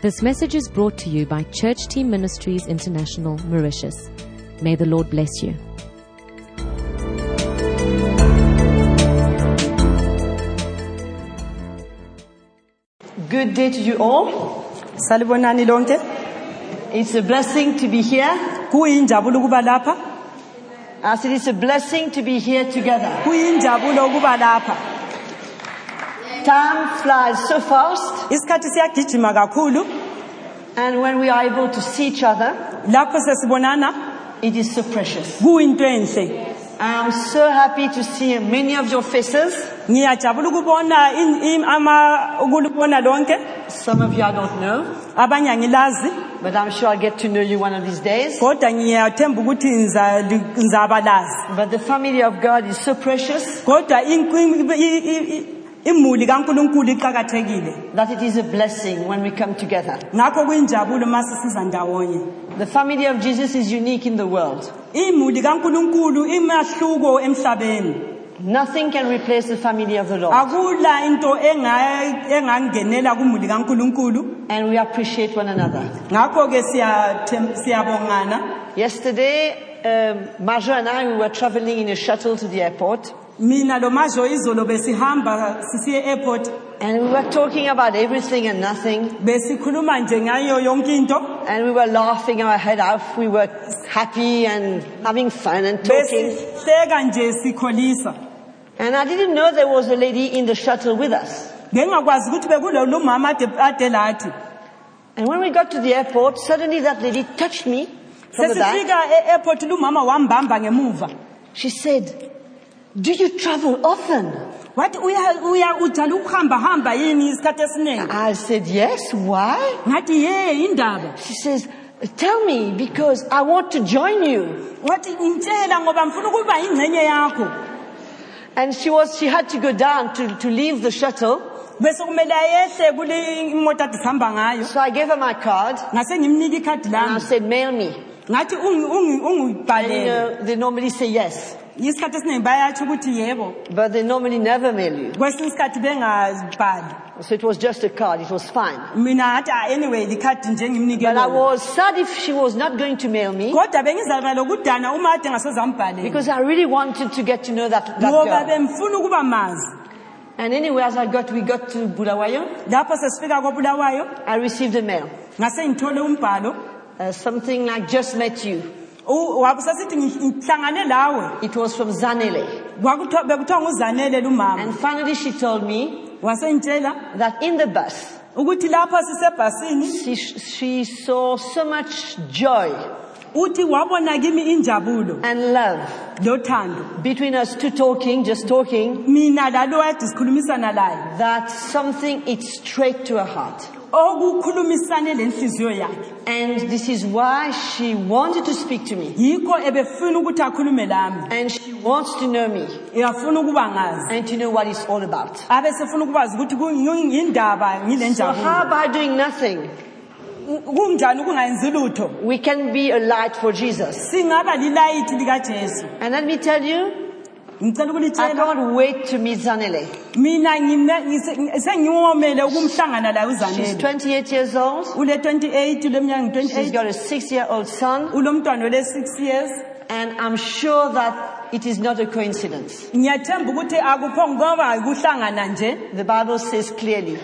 This message is brought to you by Church Team Ministries International, Mauritius. May the Lord bless you. Good day to you all. Salibonani lonke. It's a blessing to be here. Kuyinjabulo ukuba lapha. I said it's a blessing to be here together. Kuyinjabulo ukuba lapha. Time flies so fast Isikhathi siyagijima kakhulu. and when we are able to see each other, Lapho sesibonana it is so precious. kuyinto enhle. I am so happy to see many of your faces. Ngiyajabula ukubona ama ukulibona lonke. Some of you I don't know, Abanye angilazi. but I'm sure I'll get to know you one of these days. Kodwa ngiyathemba ukuthi ngizabalazi. But the family of God is so precious Kodwa imuli kaNkuluNkulu iqhakathekile. that it is a blessing when we come together. Ngakho kuyinjabulo masisiza ndawonye. The family of Jesus is unique in the world. Imuli kaNkuluNkulu imahluko emhlabeni. Nothing can replace the family of the Lord. akula into enga- engangenela kumuli kaNkuluNkulu And we appreciate one another. ngakho ke siyathem- siyabongana Yesterday, um, and I, we were traveling in a shuttle to the airport. Mina lo izolo besihamba sisiye airport And we were talking about everything and nothing. besikhuluma nje ngayo yonke into And we were laughing our head off. We were happy and having fun and talking. besihleka nje sikholisa And I didn't know there was a lady in the shuttle with us. ngengakwazi ukuthi bekulolu mama ade ade lathi And when we got to the airport, suddenly that lady touched me from the back. sesifika e-airport lumama wambamba ngemuva She said, do you travel often? wathi uya uya ujala ukuhamba hamba yini isikhathi esiningi I said, yes. Why? ngathi ye indaba She says, tell me because I want to join you. wathi ngitshela ngoba ngifuna ukuba ingxenye yakho And she was, she had to go down to, to leave the shuttle. bese kumele ayehle kule imota ade sihamba ngayo So I gave her my card ngase ngimnika ikhadi and I lami said, mail me. ngathi ungi- ungi- And you ungibhalele know, they normally say yes, isikhathi esiningi bayatsho ukuthi yebo but they normally never mail you. kwesinye isikhathi bengabhali So it was just a card. It was fine. "Ah, anyway likhadi nje But I was sad if she was not going to mail me kodwa bengizaba lokudana uma ade ngasoze ambhalele because I really wanted to get to know that, that girl. bemfuna ukuba mazi And anyway, as I got, we got to Bulawayo, lapho sesifika kobulawayo I received a mail. ngase ngithole umbhalo Uh, something like just met you. U- ngihlangane lawe It was from Zanele. Kwakuthiwa- bekuthiwa nguzanele lumama And finally she told me wasengitshela that in the bus, ukuthi lapho sisebhasini she, she saw so much joy uthi wabona kimi injabulo and love lothando between us two talking, just talking, mina lalo sikhulumisana laye that something it straight to her heart. Okukhulumisane lenhliziyo yakhe And this is why she wanted to speak to me. yikho ebefuna ukuthi akhulume lami And she wants to know me uyafuna ukuba ngazi and to know what it's all about. abe sefuna ukuthi ku- ngi- ngile So how about doing nothing? kunjani ukungayenzi lutho We can be a light for Jesus. singaba lilayithi likajesu And let me tell you, I can't wait to meet Zanele. mina ngime- ngise- sengiwomele ukumhlangana laye She's uzanele 28 years old. ule 28 uleminyaka She's 28 got a six-year-old son. ulomntwana ole 6 years And I'm sure that it is not a coincidence. ngiyathemba ukuthi akukho ngoba ukuhlangana nje The Bible says clearly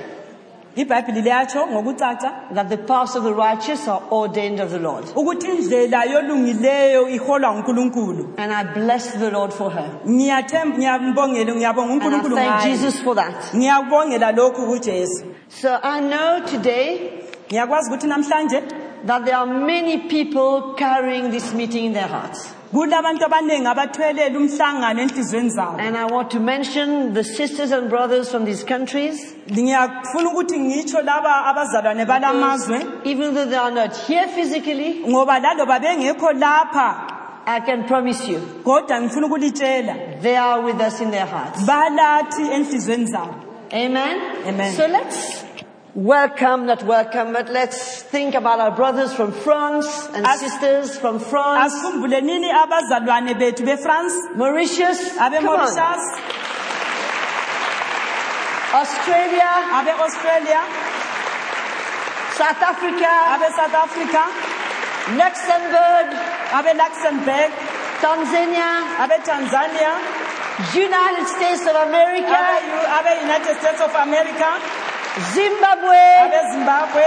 ibhayibhili liyatsho ngokucaca that the paths of the righteous are ordained of the Lord. ukuthi indlela yolungileyo iholwa uNkulunkulu And I bless the Lord for her. ngiyathemba ngiyambongela ngiyabonga And I uNkulunkulu thank Jesus for that. ngiyabongela lokhu kuJesu So I know today ngiyakwazi ukuthi namhlanje that there are many people carrying this meeting in their hearts. Kulabantu abaningi abathwelela umhlangano enhlizweni zabo And I want to mention the sisters and brothers from these countries. ngiyafuna ukuthi ngitsho laba abazalwane balamazwe Even though they are not here physically, ngoba laloba bengekho lapha I can promise you, kodwa ngifuna ukulitshela they are with us in their hearts. balathi enhlizweni zabo Amen? Amen. So let's welcome, not welcome, but let's think about our brothers from France and As- sisters from France, asikhumbule nini abazalwane bethu befrance Mauritius, come abe-mauritius Australia, South Africa, abe-south africa. Luxembourg, abe-luxembourg Tanzania, abe-tanzania United States of America, abe- abe-united states of america Zimbabwe, abe-zimbabwe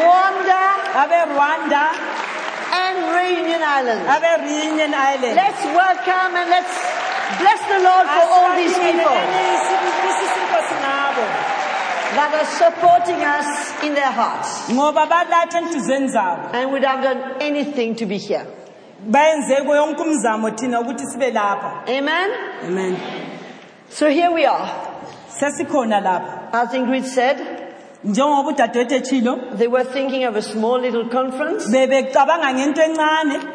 Rwanda, abe-rwanda and Reunion Islands. abe-reunion island Let's welcome and let's bless the Lord for all these people that are supporting us in their hearts. Ngoba balatha enhliziyweni zabo. And would have done anything to be here. bayenze kuyo yonke umzamo thina ukuthi sibe lapha. Amen? amen. So here we are. Sesikhona lapha As Ingrid said, njengoba udadewethu they were thinking of a small little conference. bebecabanga ngento encane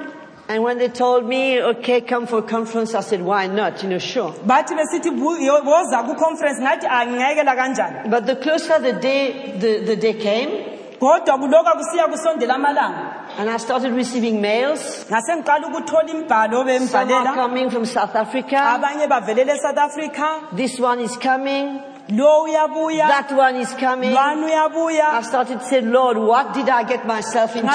And when they told me, okay, come for a conference, I said, why not? You know, sure. bathi besithi "Bu- yo- woza ku-conference ngathi angingekela kanjani But the closer the day, the, the day came, kodwa kuloka kusiya kusondela amalanga and I started receiving mails. ngase ukuthola imbhalo Some are bembhalela coming from South Africa. abanye bavelele e-south africa This one is coming. lo uyabuya That one is coming. lwana I uyabuya started to say, Lord, what did I get myself into?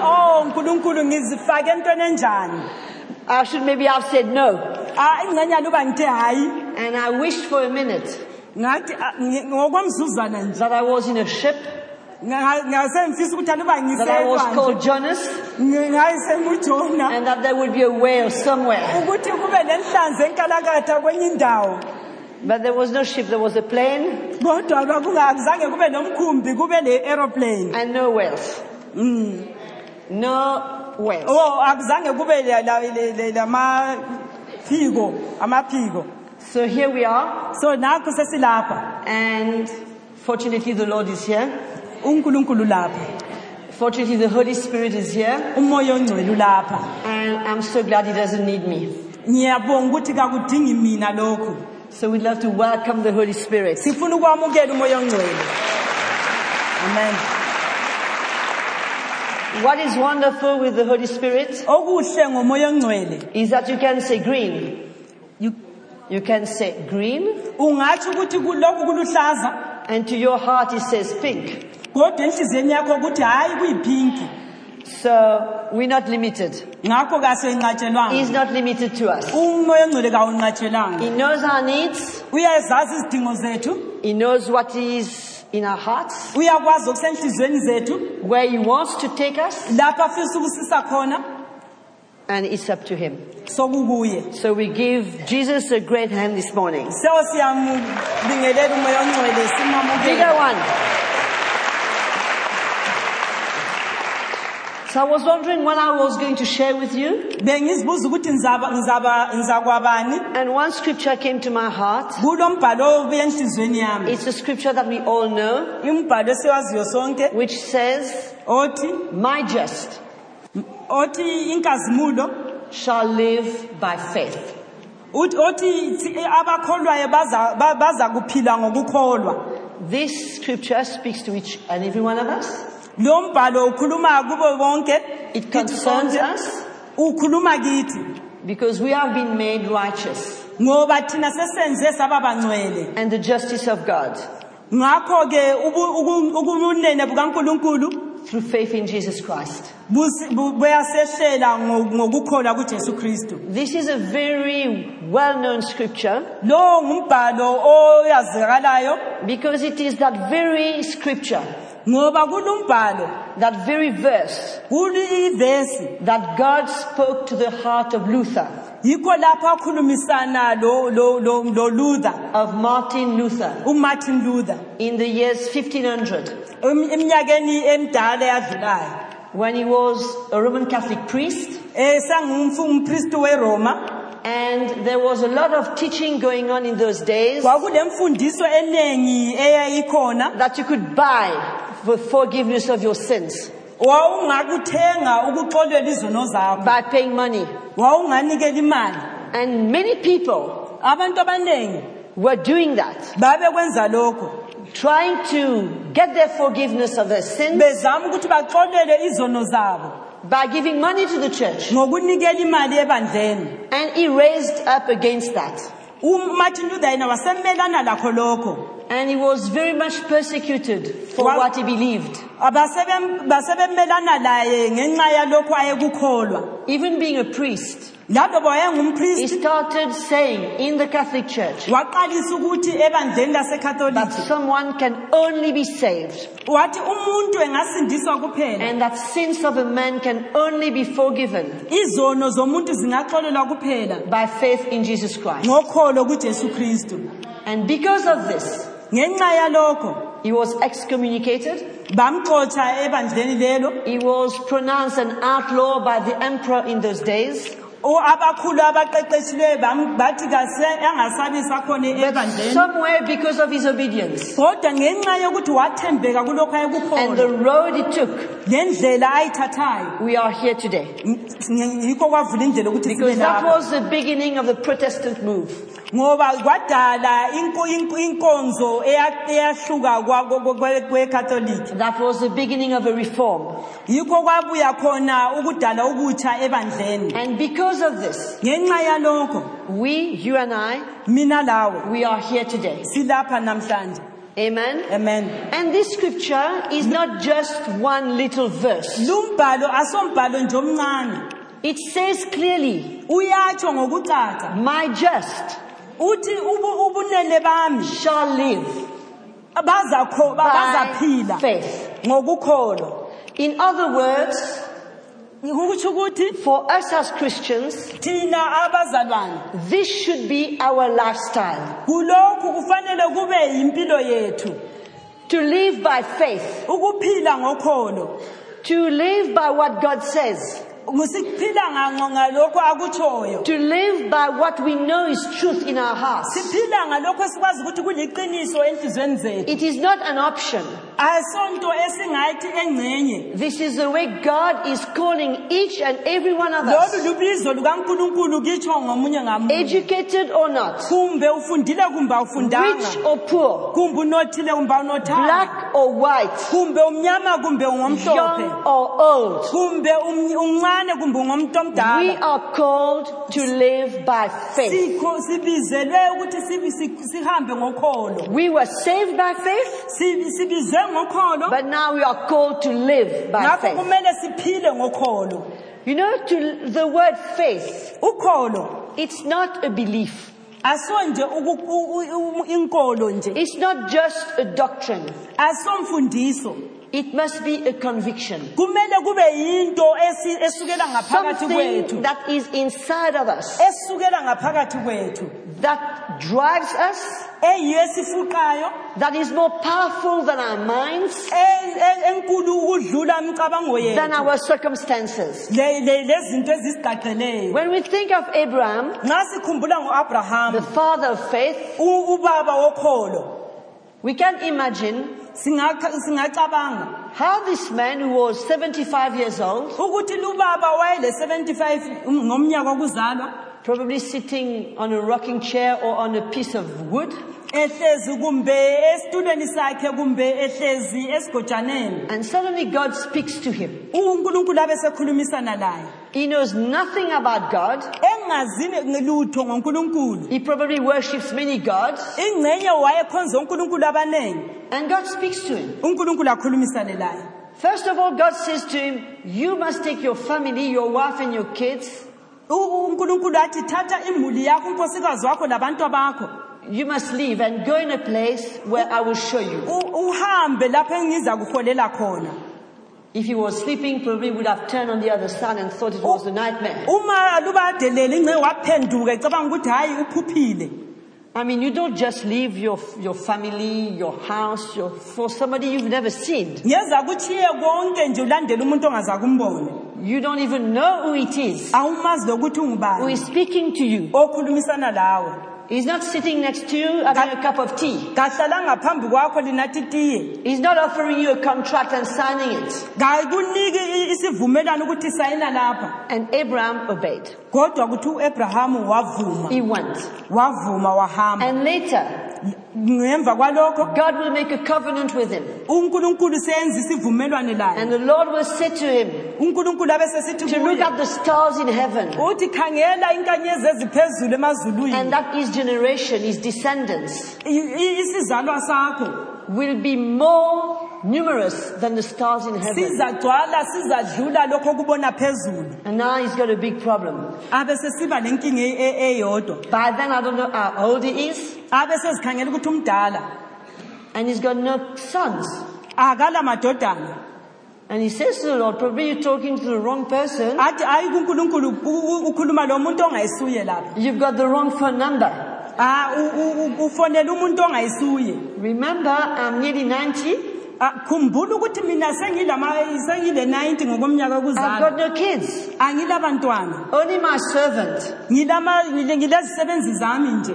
oh nkulunkulu ngizifake entweni enjani I should maybe have said no. Ah, ingcenyana uba ngithe hayi And I wished for a minute ngathi ah, ngi- ngokwamzuzwana nje that I was in a ship, nga- ngase ngifisa ukuthi aluba that I was called Jonas, and that there would be a whale somewhere. ukuthi kube nenhlanzi enkalakatha kwenye indawo. But there was no ship, there was a plane. Kodwa akuzange kube nomkhumbi kube le-aeroplane and no whales. Mm. No whales. oh So here we are, so sesilapha. And fortunately the Lord is here. Unkulunkulu lapha. Fortunately the Holy Spirit is here, umoya ongcwele ulapha and I'm so glad He doesn't need me. ngiyabonga ukuthi kakudingi mina lokhu. So we'd love to welcome the Holy Spirit. sifuna ukwamukela umoya ongcwele. Amen. What is wonderful with the Holy Spirit okuhle ngomoya ongcwele. is that you can say green. you- You can say green, ungatsho ukuthi kulokhu kuluhlaza. And to your heart it says pink. Kodwa yakho ukuthi kuyiphinki So we're not limited. ngakho He's not limited to us. umoya kawunqatshelanga He knows our needs. uyazazi izidingo zethu He knows what is in our hearts, uyakwazi okusenhliziyweni zethu where He wants to take us, lapho afisa ukusisa khona and it's up to Him. sokukuye So we give Jesus a great hand this morning. so siyambingelela umoya ongcwele Bigger simamukele one. So I was wondering what I was going to share with you, bengizibuza ukuthi ngizaba ngizaba ngizakwabani and one scripture came to my heart. kulo mbhalo obuya enhliziyweni yami It's a scripture that we all know, imbhalo esiwaziyo sonke which says, othi My just othi inkazimulo shall live by faith. uthi othi thi- eh, abakholwayo baza ba- baza kuphila ngokukholwa This scripture speaks to each and every one of us. Lo mbhalo ukhuluma kubo bonke It concerns us. ukhuluma kithi. Because we have been made righteous. Ngoba thina sesenze saba bangcwele. And the justice of God. Ngakho ke ubu- uku- ubunene bukaNkuluNkulu through faith in Jesus Christ. busi- bu- buyasehlela ngo- ngokukholwa kuJesu Kristu. This is a very well-known scripture. Lo ngumbhalo oyazekalayo. Because it is that very scripture, ngoba that very verse kulivesi that God spoke to the heart of Luther, yikho lapho akhulumisana lo lo lo lo Luther. of Martin Luther, uMartin Luther. In the years 1500 eminyakeni eyadlulayo. When he was a Roman Catholic priest. Eh, weRoma. And there was a lot of teaching going on in those days kwakulemfundiso eningi eyayikhona. that you could buy the forgiveness of your sins. Wawungakuthenga ukuxolelwa izono zakho. By paying money. wawunganikela imali. And many people abantu abaningi were doing that, babekwenza lokho trying to get their forgiveness of their sins bezama ukuthi baxolelwe izono zabo. by giving money to the church. ngokunikela imali ebandleni. And he raised up against that. Umartin luther yena wasemelana lakho lokho And he was very much persecuted for what he believed. Abasebe- basebemelana laye ngenxa yalokhu ayekukholwa Even being a priest, he wayengumpristi started saying in the Catholic Church waqalisa ukuthi ebandleni that someone can only be saved. Wathi umuntu engasindiswa kuphela. And that sins of a man can only be forgiven izono zomuntu zingaxolelwa kuphela. by faith in Jesus Christ. ngokholo kujesu kristu. And because of this, ngenxa yalokho he was excommunicated. bamxotsha ebandleni lelo. He was pronounced an outlaw by the emperor in those days. O- abakhulu abaqeqeshileyo bathi kase angasabi sakhona ebandleni somewhere because of his obedience. Kodwa ngenxa yokuthi wathembeka kulokhu and the road he took, ayithathayo. We are here today. yikho kwavula indlela ukuthi Because that was the beginning of the Protestant move. ngoba kwadala inko- inko- inkonzo eyahluka That was the beginning of a reform. yikho kwabuya khona ukudala ukutsha ebandleni. And because of this, we, you and I, mina lawe we are here today. silapha namhlanje Amen. amen And this scripture is not just one little verse. lumbhalo asombhalo nje omncane It says clearly, uyatsho ngokucaca my just uthi ubu- ubunene bami shall live bazaphila faith. ngokukholwa In other words, ukuthi for us as Christians, thina abazalwane this should be our lifestyle. kulokhu kufanele kube yimpilo yethu. To live by faith, ukuphila ngokholo. To live by what God says, siphila nga- ngalokho akutshoyo. To live by what we know is truth in our hearts. siphila ngalokho esikwazi ukuthi kuliqiniso enhlizweni zethu. It is not an option. asonto esingayithi engcenye. This is the way God is calling each and every one of us, lubizo lukankulunkulu kitsho ngomunye ngamunye. Educated or not, kumbe ufundile kumbe rich or poor, kumbe unothile kumbe awunothanga. Black or white, kumbe umnyama kumbe ungomhlophe young or old. Kumbe umncane kumbe ungomuntu We are called to live by faith. Sikho- sibizelwe ukuthi sibi- si- sihambe ngokholo We were saved by faith, Si- sibizwe ngokholo but now we are called to live by faith. kumele siphile ngokholo You know, to the word faith, it's not a belief. It's not just a doctrine. It must be a conviction. kumele kube yinto esi- esukela ngaphakathi kwethu. Something that is inside of us. Esukela ngaphakathi kwethu. That drives us, eyiyo esifuqayo. That is more powerful than our minds, e- e- enkulu ukudlula imicabango than yethu our circumstances. Le- le- lezinto ezisigqagqeleyo When we think of Abraham, nxa sikhumbula the father of faith, u- ubaba wokholo we can imagine singacabanga. How this man who was 75 years old, ukuthi lubaba wayele 75 um, ngomnyaka wokuzalwa probably sitting on a rocking chair or on a piece of wood, ehlezi kumbe esitulweni sakhe kumbe ehlezi esigojaneni and suddenly God speaks to him. unkulunkulu abe sekhulumisana laye He knows nothing about God. engazini lutho ngonkulunkulu He probably worships many gods, ingcenye wayekhonza unkulunkulu abaningi and God speaks to him. unkulunkulu akhulumisane laye First of all, God says to him, You must take your family, your wife, and your kids. U- unkulunkulu athi thatha imuli yakho unkosikazi wakho labantu bakho You must leave and go in a place where I will show you. Uhambe lapho engiza kuholela khona If he was sleeping, probably would have turned on the other side and thought it was a nightmare. uma lubadelele ingce waphenduka ecabanga ukuthi hhayi uphuphile I mean, you don't just leave your, your family, your house, your, for somebody you've never seen. ngeza kuchiye konke nje ulandele umuntu ongaza kumbone You don't even know who it is awumazi lokuthi ungubani is speaking to you. okhulumisana lawe He's not sitting next to you having a cup of tea. kahlalanga phambi kwakho linathi tiye He's not offering you a contract and signing it. kakuniki i- isivumelwano ukuthi sayina lapha And Abraham obeyed. kodwa kuthi u-abrahamu wavuma He went. wavuma wahamba And later, ngemva kwalokho God will make a covenant with him. unkulunkulu seyenza isivumelwane laye And the Lord will say to him unkulunkulu abesesithi to look kuye at the stars in heaven. uthi khangela inkanyezi eziphezulu emazulwini And that is generation, his descendants, I- i- isizalwa sakho will be more numerous than the stars in heaven. sizagcwala sizadlula lokho okubona phezulu And now he's got a big problem. abe sesiba lenkinga e- e- eyodwa By then, I don't know how old he is, abe sezikhangela ukuthi umdala and he's got no sons. akala madodana And he says to the Lord, probably you're talking to the wrong person. athi hayi kunkulunkulu u- u- ukhuluma lo muntu ongayisuye lapha You've got the wrong phone number. Ah, ufonele umuntu ongayisuye remember um, nearly 90 ah, khumbula ukuthi mina sengile 90 ngokomnyaka kuzalo angilabantwana ah, only my servant. Ngilezisebenzi zami nje.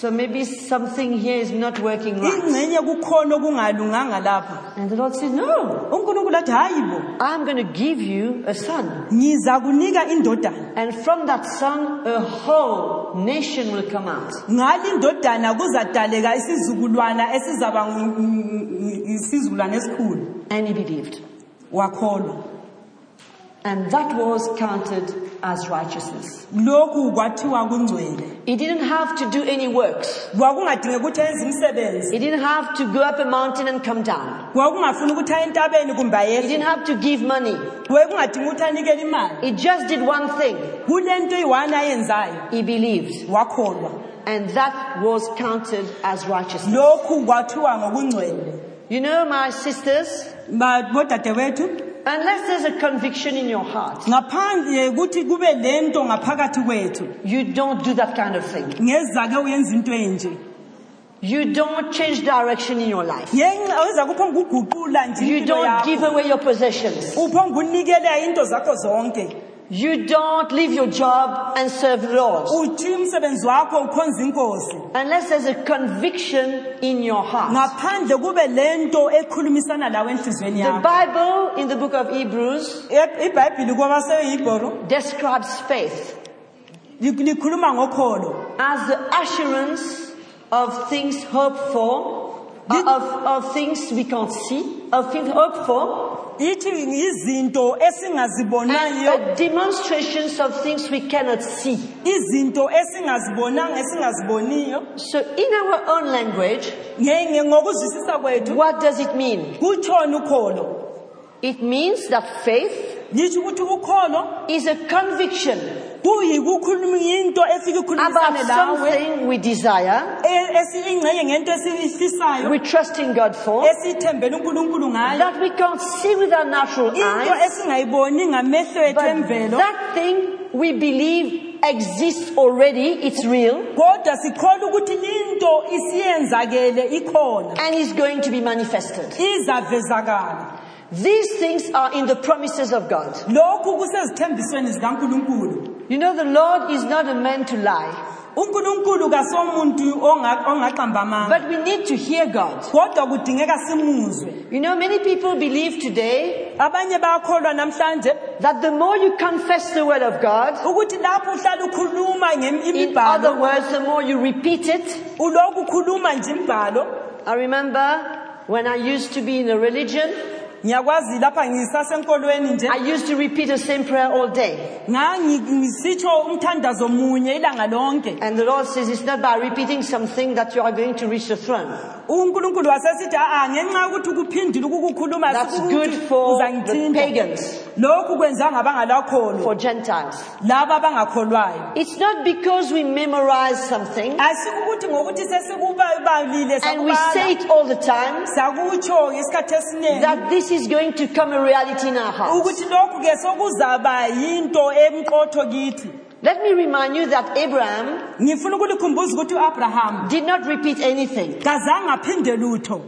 So maybe something here is not working right. ingcenye kukhona okungalunganga lapha And the Lord said, No, unkulunkulu athi hayi bo I'm going to give you a son. ngiza kunika indodana And from that son, a whole nation will come out. ngale indodana kuzadaleka isizukulwana esizaba ngu- ngu- isizukulwana esikhulu And he believed. wakholwa And that was counted as righteousness. lokhu kwathiwa kungcwele He didn't have to do any works. kwakungadingeka ukuthi ayenze imisebenzi He didn't have to go up a mountain and come down. kwakungafuni ukuthi aye entabeni kumbe He ayehle didn't have to give money. kwakungadinga ukuthi anikele imali He just did one thing. kule nto iyi-one ayenzayo He believed. wakholwa And that was counted as righteousness. lokhu kwathiwa ngokungcwele You know, my sisters, bodadewethu unless there's a conviction in your heart, ngaphandle kuthi kube le ngaphakathi kwethu you don't do that kind of thing. ngezake uyenza into enje You don't change direction in your life. ngenxa weza kuphonga uguqula nje You impilo don't give away your possessions. uphonga unikela into zakho zonke You don't leave your job and serve the Lord. uthi umsebenzi wakho ukhonza inkosi. Unless there's a conviction in your heart. ngaphandle kube le ekhulumisana lawe enhliziyweni The yakho. Bible in the book of Hebrews E- ibhayibhili kwabaseyibhoro describes faith likhuluma ngokholo. as the assurance of things hoped for, uh, of, of things we can't see, of things hoped for, ithi izinto and a demonstrations of things we cannot see. izinto esingazibonanga esingaziboniyo So in our own language, nge- nge- ngokuzwisisa kwethu what does it mean? kutshona ukholo It means that faith lisho ukuthi ukholo is a conviction kuyikukhuluma into efika about lawe something we desire, esiyingxenye ngento esiyifisayo we trust in God for, esiyithembele unkulunkulu ngayo. that we can't see with our natural into eyes, esingayiboni ngamehlo ethu but that thing we believe exists already, it's real, kodwa sikholwa ukuthi into isiyenzakele ikhona and is going to be manifested. These things are in the promises of God. lokhu kusezithembisweni zikankulunkulu You know, the Lord is not a man to lie, unkulunkulu kasomuntu onga- ongaqamba amanga but we need to hear God. kodwa kudingeka simuzwe You know, many people believe today abanye bayakholwa namhlanje that the more you confess the word of God, ukuthi lapho uhlala ukhuluma ngem- in other imibhalo words, the more you repeat it. ulokhu ukhuluma nje imibhalo I remember when I used to be in a religion, ngiyakwazi lapha ngisasenkolweni nje. I used to repeat the same prayer all day. ngangisitsho umthandazo munye ilanga lonke. And the Lord says it's not by repeating something that you are going to reach the throne. unkulunkulu wasesithi a ngenxa yokuthi ukuphindile ukukukhuluma That's good for the uzangithinta. pagans, lokhu for Gentiles. laba abangakholwayo. It's not because we memorize something. Asikukuthi ngokuthi sesikubalile and we say sakubala it all the time. Sakutsho ngesikhathi esiningi that this is going to come a reality in our hearts. ukuthi lokhu ke sokuzaba yinto emqotho kithi Let me remind you that Abraham ngifuna ukulikhumbuza ukuthi u-abraham did not repeat anything. kazange aphinde lutho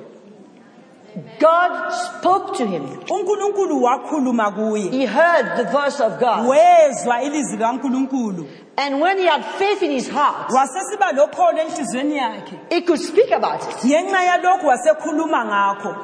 God spoke to him. unkulunkulu wakhuluma kuye He heard the voice of God. wezwa ilizwi likankulunkulu And when he had faith in his heart, wasesiba lokholo enhliziyweni yakhe he could speak about it. ngenxa yalokhu wasekhuluma ngakho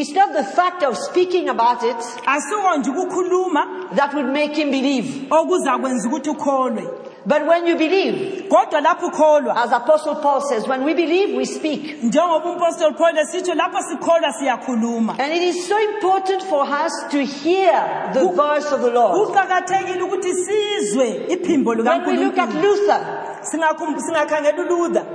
It's not the fact of speaking about it asiko nje ukukhuluma that would make him believe. okuzakwenza ukuthi ukholwe But when you believe, kodwa lapho ukholwa as Apostle Paul says, when we believe, we speak. njengoba umpostoli paul esitsho lapho sikholwa siyakhuluma And it is so important for us to hear the voice of the Lord. kuqakathekile ukuthi sizwe iphimbo When we look at likankulunkulu Luther, Singakhum- singakhangela ulutha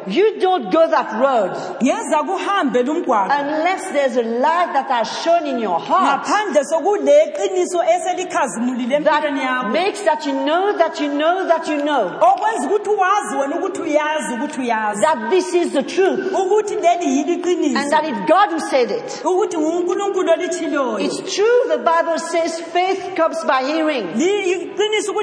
you don't go that road ngeza kuhambe lumgwaqo. unless there's a light that has shone in your heart ngaphandle sokule qiniso eselikhazimulile empilweni that makes that you know that you know that you know. Okwenza ukuthi wazi wena ukuthi uyazi ukuthi uyazi. That this is the truth. Ukuthi leli yili and that it's God who said it. ukuthi ngunkulunkulu olitshiloyo It's true, the Bible says faith comes by hearing. Liqiniso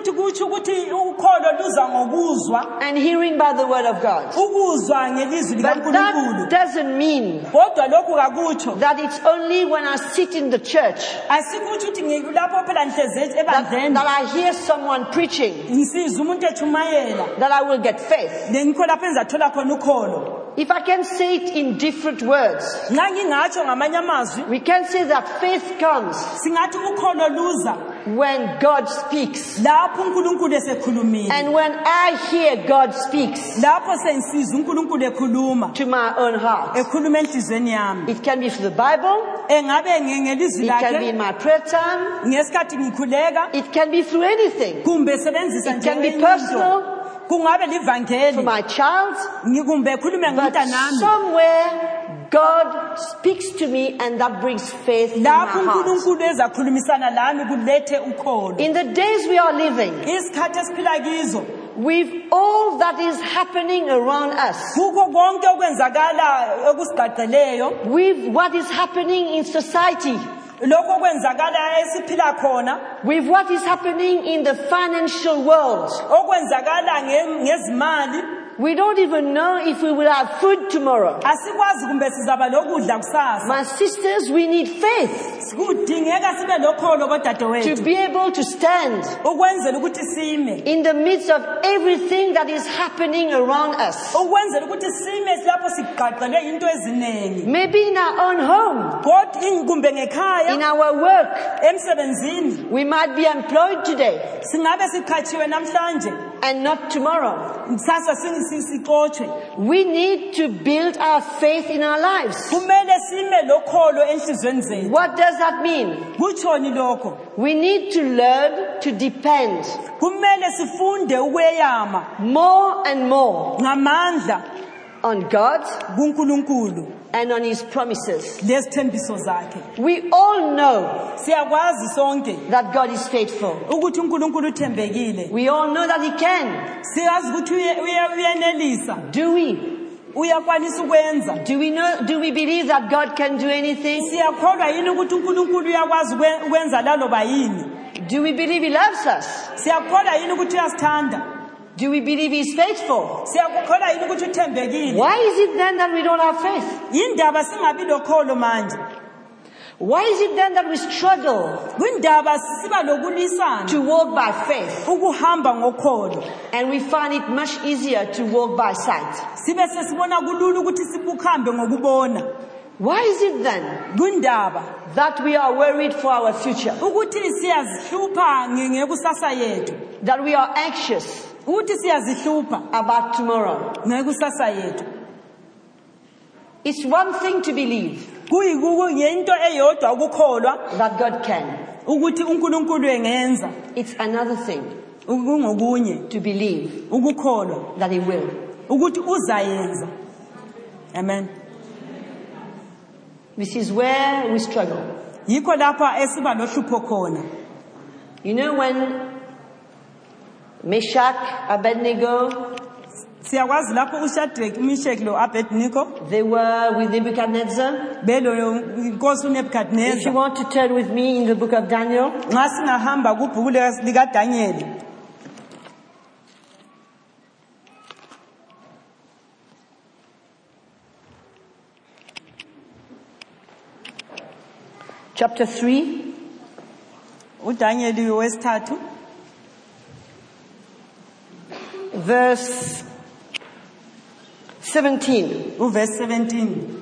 ukuthi kutsho ukuthi ukholo luza ngokuzwa and hearing by the word of God. ukuzwa ngelizwi But likankulunkulu. that doesn't mean kodwa lokhu kakutsho. that it's only when I sit in the church asikutsho ukuthi ngilapho phela nhlezi that, ebandleni. that I hear someone preaching. Ngisiza umuntu echumayela. That I will get faith. lengikho lapho engizathola khona ukholo If I can say it in different words, nxa ngamanye amazwi we can say that faith comes singathi ukholo luza. when God speaks. lapho unkulunkulu esekhulumile. And when I hear God speaks lapho sengisiza unkulunkulu ekhuluma. to my own heart, ekhuluma enhliziyweni yami. It can be through the Bible, engabe nge- ngelizwi it can be lakhe in my prayer time, ngesikhathi ngikhuleka. It can be through anything. kumbe sebenzisa It can be into. personal. Kungabe For livangeli my child, ngi- kumbe ekhulume but ngomntanami somewhere God speaks to me and that brings faith in my lapho heart. unkulunkulu ezakhulumisana lami kulethe ukholo In the days we are living, isikhathi esiphila kizo with all that is happening around us, kukho konke okwenzakala okusigqagqeleyo. with what is happening in society, lokho esiphila khona with what is happening in the financial world, okwenzakala ngezimali we don't even know if we will have food tomorrow. asikwazi kumbe sizaba lokudla kusasa. My sisters, we need faith kudingeka sibe lokholo to kodadewethu be able to stand ukwenzela ukuthi sime. in the midst of everything that is happening around us. ukwenzela ukuthi sime lapho sigqagqele into eziningi Maybe in our own home, kodwa in- kumbe in ngekhaya our work, emsebenzini. we might be employed today. Singabe siqhatshiwe namhlanje and not tomorrow. We need to build our faith in our lives. kumele sime lokholo enhliziyweni zethu. What does that mean? lokho. We need to learn to depend. Kumele sifunde ukweyama. More and more ngamandla. on God kunkulunkulu and on His promises. lezithembiso zakhe We all know siyakwazi sonke that God is faithful. ukuthi unkulunkulu uthembekile We all know that He can. siyazi ukuthi uye- uye- uyenelisa Do we? uyakwanisa ukwenza Do we know? Do we believe that God can do anything? siyakholwa yini ukuthi unkulunkulu uyakwazi ukwe- ukwenza laloba yini Do we believe He loves us? siyakholwa yini ukuthi uyasithanda Do we believe faithful? yini ukuthi uthembekile Why is it then that we don't have faith? yindaba singabi lokholo manje Why is it then that we struggle kwindaba siba lokulisana to walk by faith ukuhamba ngokholo and we find it much easier to walk by sight? sibe sesibona kulula ukuthi sibukuhambe ngokubona Why is it then kwindaba that we are worried for our future? ukuthi siyazihlupha nge- ngekusasa yethu That we are anxious ukuthi siyazihlupha. About tomorrow? ngekusasa yethu. It's one thing to believe kuyinto eyodwa ukukholwa. that God can. ukuthi unkulunkulu engenza. It's another thing kungokunye. to believe ukukholwa. that He will. ukuthi uzayenza. Amen. This is where we struggle. yikho lapha esiba lohlupho khona. You know when Meshach, Abednego, siyakwazi lapho uMeshach lo Abednego. They were with Nebuchadnezzar. belo inkosi If you want to turn with me in the book of Daniel, nxa singahamba kubhuku lika- chapter 3, uDaniel wesithathu verse 17. uverse 17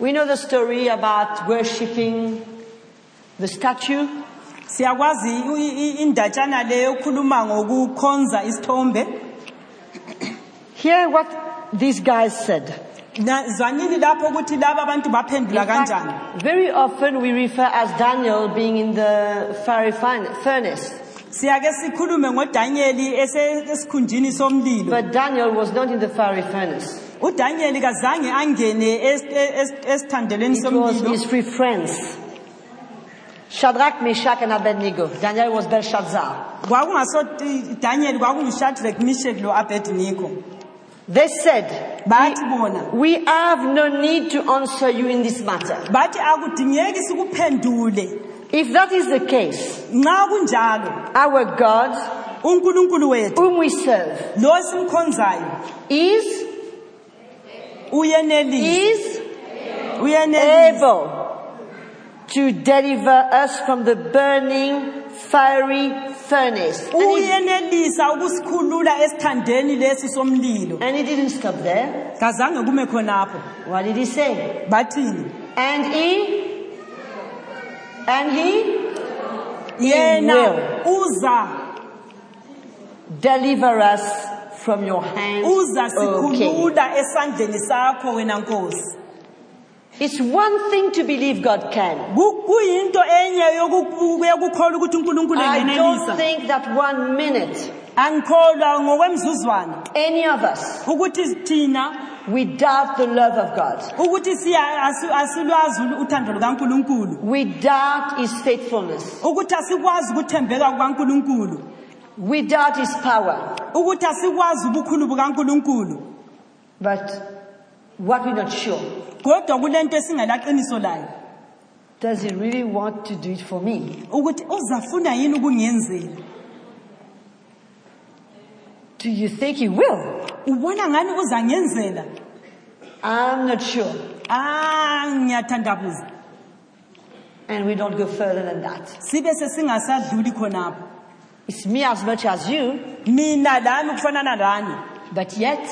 We know the story about worshipping the statue siyakwazi indatshana leyo ekhuluma ngokukhonza isithombe Hear what these guys said. Na- zwanini lapho ukuthi laba abantu baphendula kanjani very often we refer as Daniel being in the fiery fin- furnace. Siyake sikhulume ngodanyeli esikhunjini somlilo But Daniel was not in the fiery furnace. udanyeli kazange angene es- es- esithandelweni It was somlilo his three friends. Shadrach, Meshach, and Abednego. Daniel was Belshazzar. kwakungaso danyeli kwakungushadrach mishek lo abednego They said, bathi bona we have no need to answer you in this matter. bathi akudingeki sikuphendule If that is the case, nxa kunjalo our God, unkulunkulu wethu whom we serve, lo simkhonzayo is, uyenelisa is uyenelisa able to deliver us from the burning fiery furnace. And he, uyenelisa ukusikhulula esithandeni lesi somlilo and he didn't stop there. kazange kume khonapho What did he say? bathini And he, and he yena uza deliver us from your hands. uza Okay. sikhulula esandleni sakho wena nkosi It's one thing to believe God can. Kuyinto enye yokukholwa ukuthi unkulunkulu I don't engenelisa think that one minute angikholwa ngokwemzuzwana any of us ukuthi thina we doubt the love of God. ukuthi siya- asu- asilwazi uthando lukankulunkulu We doubt His faithfulness. ukuthi asikwazi ukuthembeka kukankulunkulu We doubt His power. ukuthi asikwazi ubukhulu bukankulunkulu But what we're not sure, kodwa kulento esingelaqiniso layo does He really want to do it for me? ukuthi uzafuna yini ukungenzela Do you think He will? ubona ngani uzangenzela I'm not sure. ah ngiyathandabuza And we don't go further than that. sibe sesingasadluli khonapho It's me as much as you, mina lami kufanana lani but yet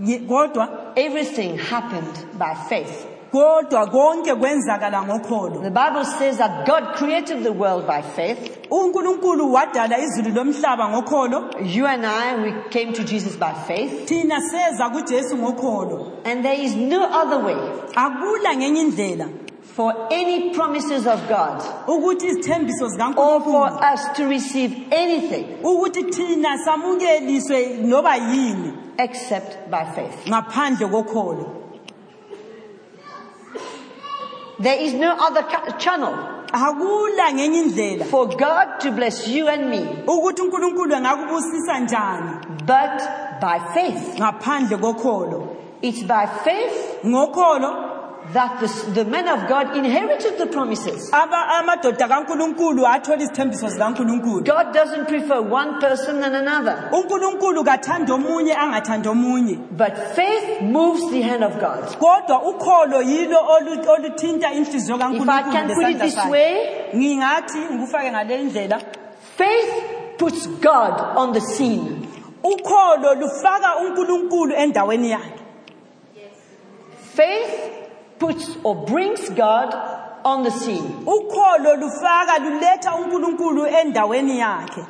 Ye- kodwa everything happened by faith. Kodwa konke kwenzakala ngokholo The Bible says that God created the world by faith. unkulunkulu wadala izulu lomhlaba ngokholo You and I, we came to Jesus by faith. thina seza kujesu ngokholo And there is no other way akula ngenye indlela. for any promises of God ukuthi izithembiso or for zikankulunkulu us to receive anything ukuthi thina samukeliswe noba yini. except by faith. ngaphandle kokholo There is no other ca- channel. Akula ngenye indlela. For God to bless you and me. Ukuthi unkulunkulu angakubusisa njani? But by faith. ngaphandle kokholo. It's by faith. Ngokholo that the, the men of God inherited the promises. aba- amadoda kankulunkulu athola izithembiso zikankulunkulu God doesn't prefer one person than another, unkulunkulu kathanda omunye angathanda omunye but faith moves the hand of God. kodwa ukholo yilo olu- oluthinta inhliziyo If I can put it this way, ngingathi ngikufake ngale ndlela faith puts God on the scene. ukholo lufaka unkulunkulu endaweni yakhe Faith puts or brings God on the scene. ukholo lufaka luletha unkulunkulu endaweni yakhe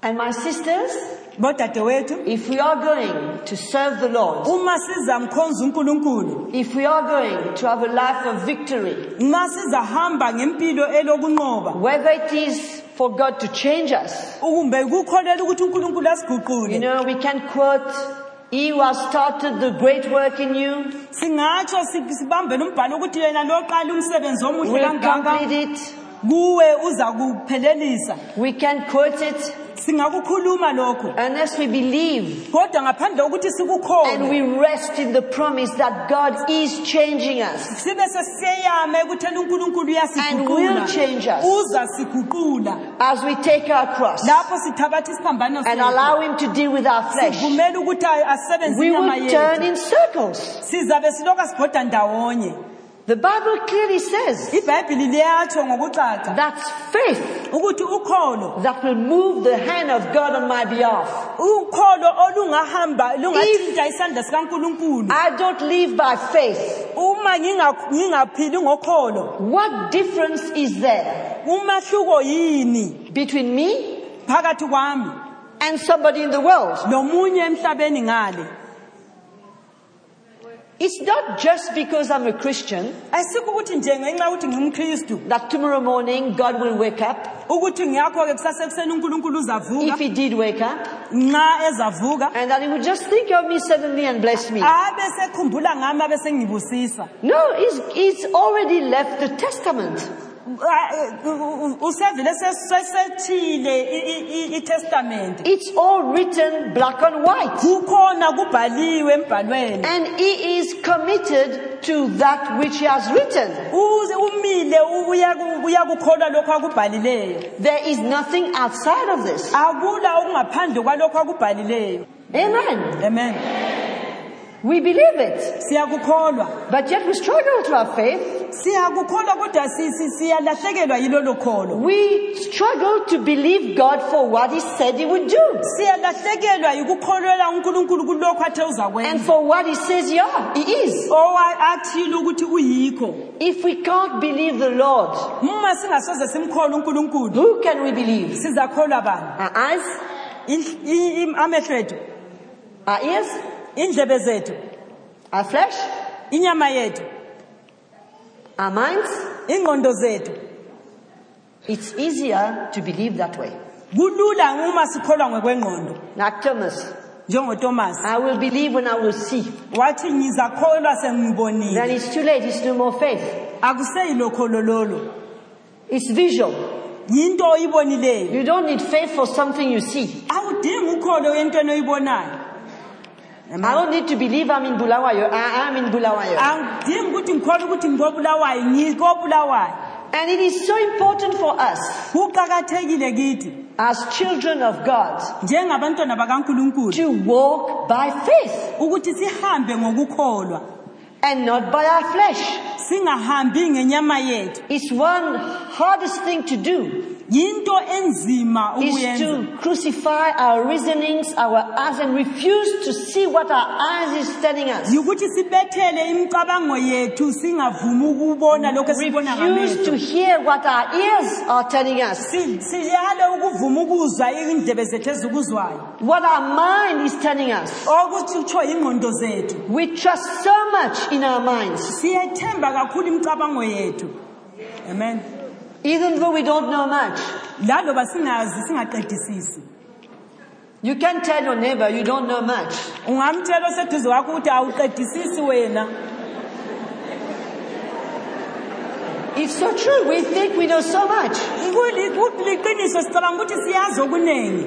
And my sisters, if we are going to serve the Lord, uma sizamkhonza unkulunkulu if we are going to have a life of victory, nxa sizahamba ngempilo elokunqoba whether it is for God to change us, kumbe kukholela ukuthi unkulunkulu you know, we can quote, He who has started the great work in you. Singatsho si- sibambele umbhalo ukuthi yena loqala umsebenzi omuhle will kangaka complete it. kuwe uza kuphelelisa. We can quote it singakukhuluma lokho unless we believe. Kodwa ngaphandle kokuthi and we rest in the promise that God is changing us. sibe sesiyama ekuthela unkulunkulu And will change us. As we take our cross. Lapho sithabatha isiphambano and sethu. allow Him to deal with our flesh, sivumele ukuthi asebenze we inyama will turn in circles. sizabe siloka sibhoda ndawonye The Bible clearly says ibhayibhili liyatsho ngokucaca that's faith ukuthi ukholo that will move the hand of God on my behalf. ukholo olungahamba lungathinta isandla sikankulunkulu I don't live by faith. uma nginga- ngingaphili ngokholo What difference is there umahluko yini between me phakathi kwami and somebody in the world? nomunye emhlabeni ngale It's not just because I'm a Christian ayisikho ukuthi nje ngenxa yokuthi ngingumkristu that tomorrow morning God will wake up. ukuthi ngiyakho-ke kusasa ekuseni unkulunkulu uzavuka If He did wake up, nxa ezavuka and that He would just think of me suddenly and bless me. abe sekhumbula ngami abe sengibusisa No, He's, he's already left the testament. Ah, It's all written black and white. And He is committed to that which He has written. There is nothing outside of this. Amen. amen We believe it. siyakukholwa But yet we struggle to have faith. siyakukholwa kodwa si- si- siyalahlekelwa yilolo kholo We struggle to believe God for what He said He would do. siyalahlekelwa yikukholelwa unkulunkulu kulokho athe And uzakwenza for what He says, yeah, He is. owa athile ukuthi uyikho If we can't believe the Lord, uma singasoze simkholwa unkulunkulu who can we believe? sizakholwa bani Our eyes, In- i- i- amehlo ethu our ears, indlebe zethu our flesh, inyama yethu our minds. ingqondo zethu It's easier to believe that way. kulula uma sikholwa ngokwengqondo Like Thomas, I will believe when I will see. wathi ngizakholwa Then it's too late. It's no more faith. akuseyilo kholo lolo It's visual. yinto oyibonileyo You don't need faith for something you see. awudingi ukholo entweni oyibonayo I don't need to believe I'm in Bulawayo. I am in Bulawayo. angidingi ukuthi ngikholwa ukuthi ngikobulawayo ngikobulawayo And it is so important for us as children of God to walk by faith ukuthi sihambe ngokukholwa and not by our flesh. singahambi ngenyama yethu It's one hardest thing to do yinto enzima is ukuyenza. to crucify our reasonings, our eyes, and refuse to see what our eyes is telling us. yikuthi sibethele imicabango yethu singavumi ukubona lokho esibona Refuse to ngamehlo hear what our ears are telling us. Si- siyale ukuvuma ukuzwa indlebe zethu ezikuzwayo. What our mind is telling us. ingqondo zethu. We trust so much in our minds, siyethemba kakhulu imicabango yethu. Amen even though we don't know much. laloba singazi singaqedisisi You can tell your neighbor you don't know much. ungamtshela oseduze wakho ukuthi awuqedisisi wena It's so true. We think we know so much. Kuli- ku- liqiniso sicabanga ukuthi siyazi okuningi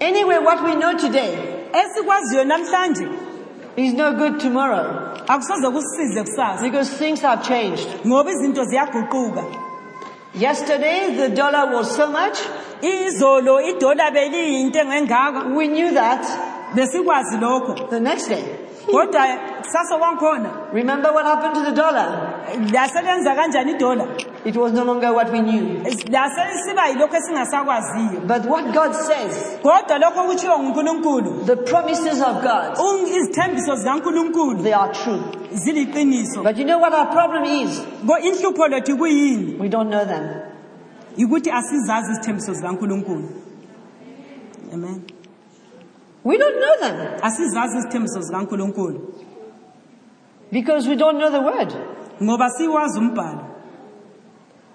Anyway, what we know today esikwaziyo namhlanje is no good tomorrow akusoze kusisize kusasa because things have changed. ngoba izinto ziyaguquka Yesterday, the dollar was so much. izolo idola beliyinto engengaka We knew that besikwazi lokho the next day. kodwa kusasa kwankhona Remember what happened to the dollar? laselenza kanjani idola It was no longer what we knew. laselisiba yilokho esingasakwaziyo But what God says, kodwa lokho kutshiwo ngunkulunkulu the promises of God, un- izithembiso zikankulunkulu they are true. But you know what our problem is? Ko inhlupho lethu kuyini We don't know them. yikuthi asizazi izithembiso zikankulunkulu amen We don't know them asizazi izithembiso zikankulunkulu because we don't know the word. ngoba siwazi umbhalo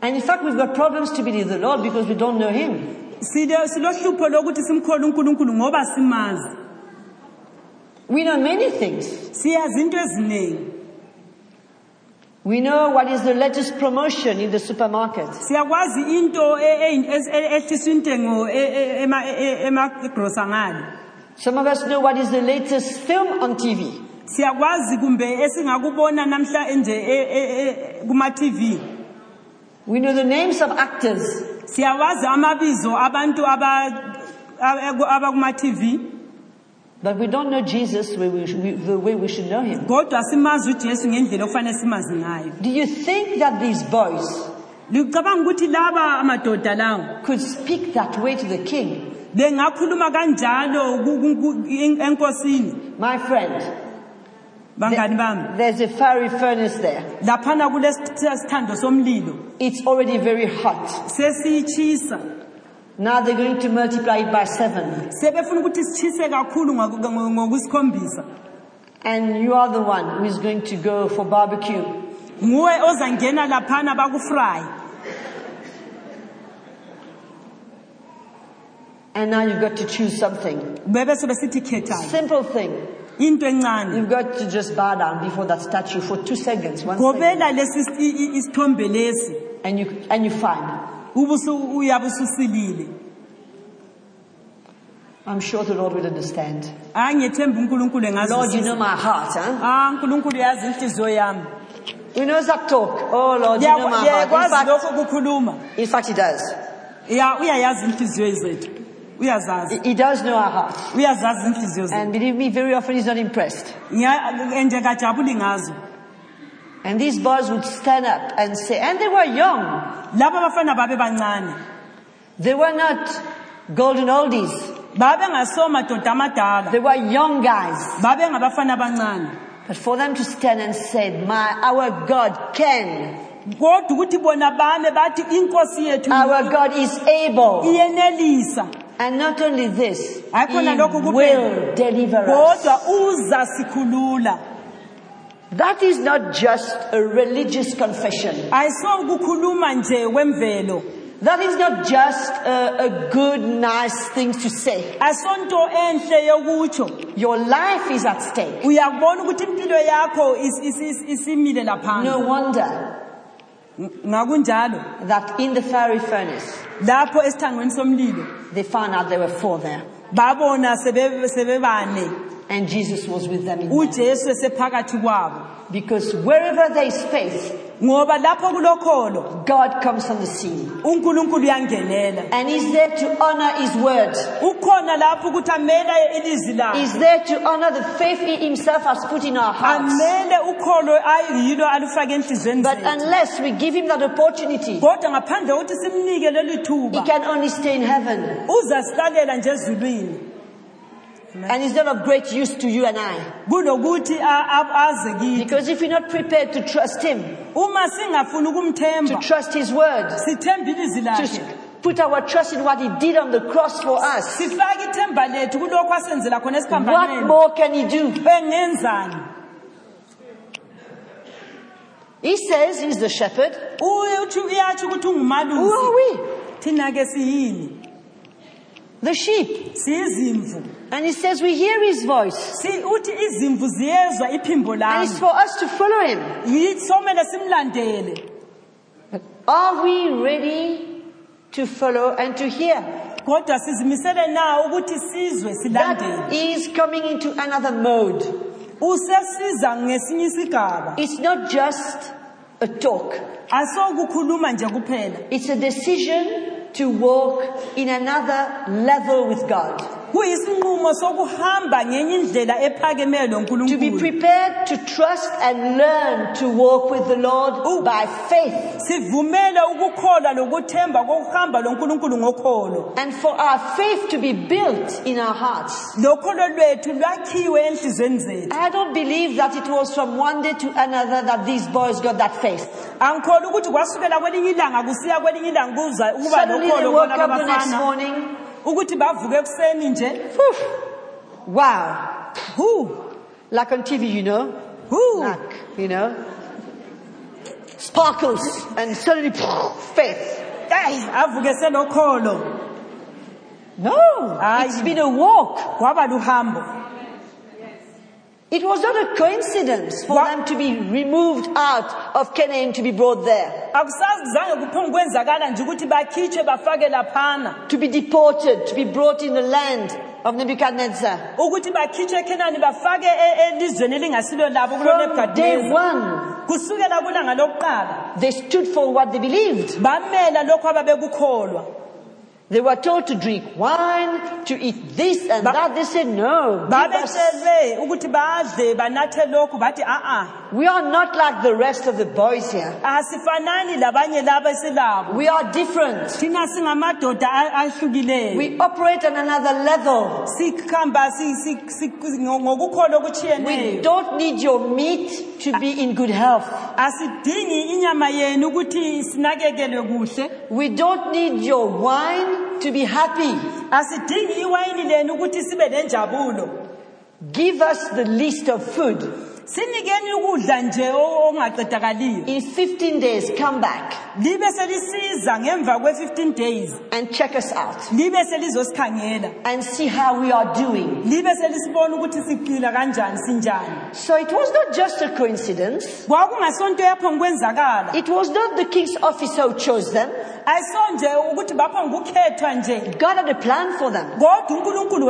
And in fact, we've got problems to believe the Lord because we don't know Him. Silohlupho lokuthi simkhole unkulunkulu ngoba simazi We know many things. siyazi into eziningi We know what is the latest promotion in the supermarket. siyakwazi into e- e- e- ehliswa intengo e- e- ema- e- e- emagrosa ngale Some of us know what is the latest film on TV. siyakwazi kumbe esingakubona namhla nje e- e- e- kuma-tv We know the names of actors. siyawazi amabizo abantu aba- aba- abakuma-tv But we don't know Jesus the way we, we- the way we should know him. kodwa simazi ujesu ngendlela okufanele simazi ngayo Do you think that these boys licabanga ukuthi laba amadoda lawo could speak that way to the king? bengakhuluma kanjalo ku- ku- ku- en- enkosini My friend, bangani bami there's a fiery furnace there. laphana kulesithando somlilo It's already very hot. sesiyitshisa Now they're going to multiply it by seven. sebefuna ukuthi sitshise kakhulu ngokusikhombisa And you are the one who is going to go for barbecue. nguwe ozangena laphana bakufry And now you've got to choose something. bebe sebesithi khethayo Simple thing. Into encane You've got to just bow down before that statue for two seconds. One second. gobela lesi i- i- isithombe lesi And you, and you find. ubusu uyabe ususilile I'm sure the Lord will understand. hayi ngiyethemba unkulunkulu Lord, you know my heart, huh? ah unkulunkulu yazi inhliziyo yami He knows that talk. Oh Lord, you know my heart. In fact, lokho kukhuluma in fact, he does. Ya- uyayazi inhliziyo zethu uyazazi He- does know our heart. uyazazi inhliziyo zethu And believe me, very often he's not impressed. Ngiya- nje kajabuli ngazo And these boys would stand up and say, and they were young. laba abafana babe bancane They were not golden oldies. babe ngasomadoda amadala They were young guys. babe ngabafana abancane But for them to stand and say, my, our God can. kodwa ukuthi bona bame bathi inkosi yethu Our God is able. iyenelisa And not only this, He will deliver us. kodwa uza sikhulula That is not just a religious confession. ayiso ukukhuluma nje kwemvelo That is not just a, a good, nice thing to say. asonto enhle yokutsho Your life is at stake. uyakubona ukuthi impilo yakho is- is- is- isimile No wonder ngakunjalo that in the fiery furnace, lapho esithangweni somlilo they found out there were four there. babona sebe- sebebane And Jesus was with them in there. ujesu esephakathi kwabo Because wherever there is faith, ngoba lapho kulokholo God comes on the scene. unkulunkulu uyangenela And is there to honor His word. ukhona lapho ukuthi amele ilizwi lakhe He's there to honor the faith He Himself has put in our hearts. amele ukholo ayilo alufake enhliziyweni But zethu unless we give Him that opportunity, kodwa ngaphandle kokuthi simnike leli He thuba can only stay in heaven. uzasihlalela nje ezulwini And He's not of great use to you and I. Because if you're not prepared to trust Him, to trust His word, to put our trust in what He did on the cross for us, sifake ithemba lethu kulokhu asenzela khona what more can He do? He says He's the shepherd. Uye uthi uyatsho ukuthi Who are we? thina ke siyini The sheep. And He says we hear His voice. si uthi izimvu ziyezwa iphimbo And lami it's for us to follow Him. yisomele simlandele Are we ready to follow and to hear? kodwa sizimisele na ukuthi sizwe That silandele is coming into another mode. usesiza ngesinye isigaba It's not just a talk. asokukhuluma nje kuphela It's a decision to walk in another level with God. Kuyisinqumo sokuhamba ngenye indlela ephakemeyo To be lonkulunkulu prepared to trust and learn to walk with the Lord by faith. sivumele ukukholwa lokuthemba kokuhamba lonkulunkulu ngokholo And for our faith to be built in our hearts. lokholo lwethu lwakhiwe enhlizweni zethu I don't believe that it was from one day to another that these boys got that faith. angikholwa ukuthi kwasukela kwelinye ilanga kusiya kwelinye ilanga kuza ukuba Suddenly they lokholo woke up the next morning. Ukuthi bavuke ekuseni nje Wow. hu Like on TV, you know. hu Like, you know. Sparkles. And suddenly, faith. Eyi, avuke selokholo No. It's been a walk. kwaba luhambo It was not a coincidence for them to be removed out of Canaan to be brought there. akusazange kuphonge kwenzakala nje ukuthi bakhitshwe bafake laphana To be deported, to be brought in the land of Nebuchadnezzar. ukuthi bakhitshwe ekhenani bafake elizweni elingasilo labo kulo From day one, kusukela kulanga lokuqala they stood for what they believed. Bamela lokho ababekukholwa They were told to drink wine, to eat this and Ba- that. They said, no. us- babecelwe ukuthi badle banathe lokhu bathi a-a We are not like the rest of the boys here. asifanani labanye laba esilabo We are different. thina singamadoda a- ahlukileyo We operate on another level. We don't need your meat to be in good health. asidingi inyama yenu ukuthi sinakekelwe kuhle We don't need your wine to be happy. Give us the list of food. Sinikeni ukudla nje ongaqedakaliyo In 15 days, come back libe selisiza ngemva kwe-15 days and check us out libe selizosikhangela and see how we are doing. libe selisibona ukuthi siphila kanjani sinjani So it was not just a coincidence. kwakungasonto yapho ngikwenzakala It was not the king's officer who chose them. ayisonje ukuthi bapho ngukhethwa nje God had a plan for them. kodwa unkulunkulu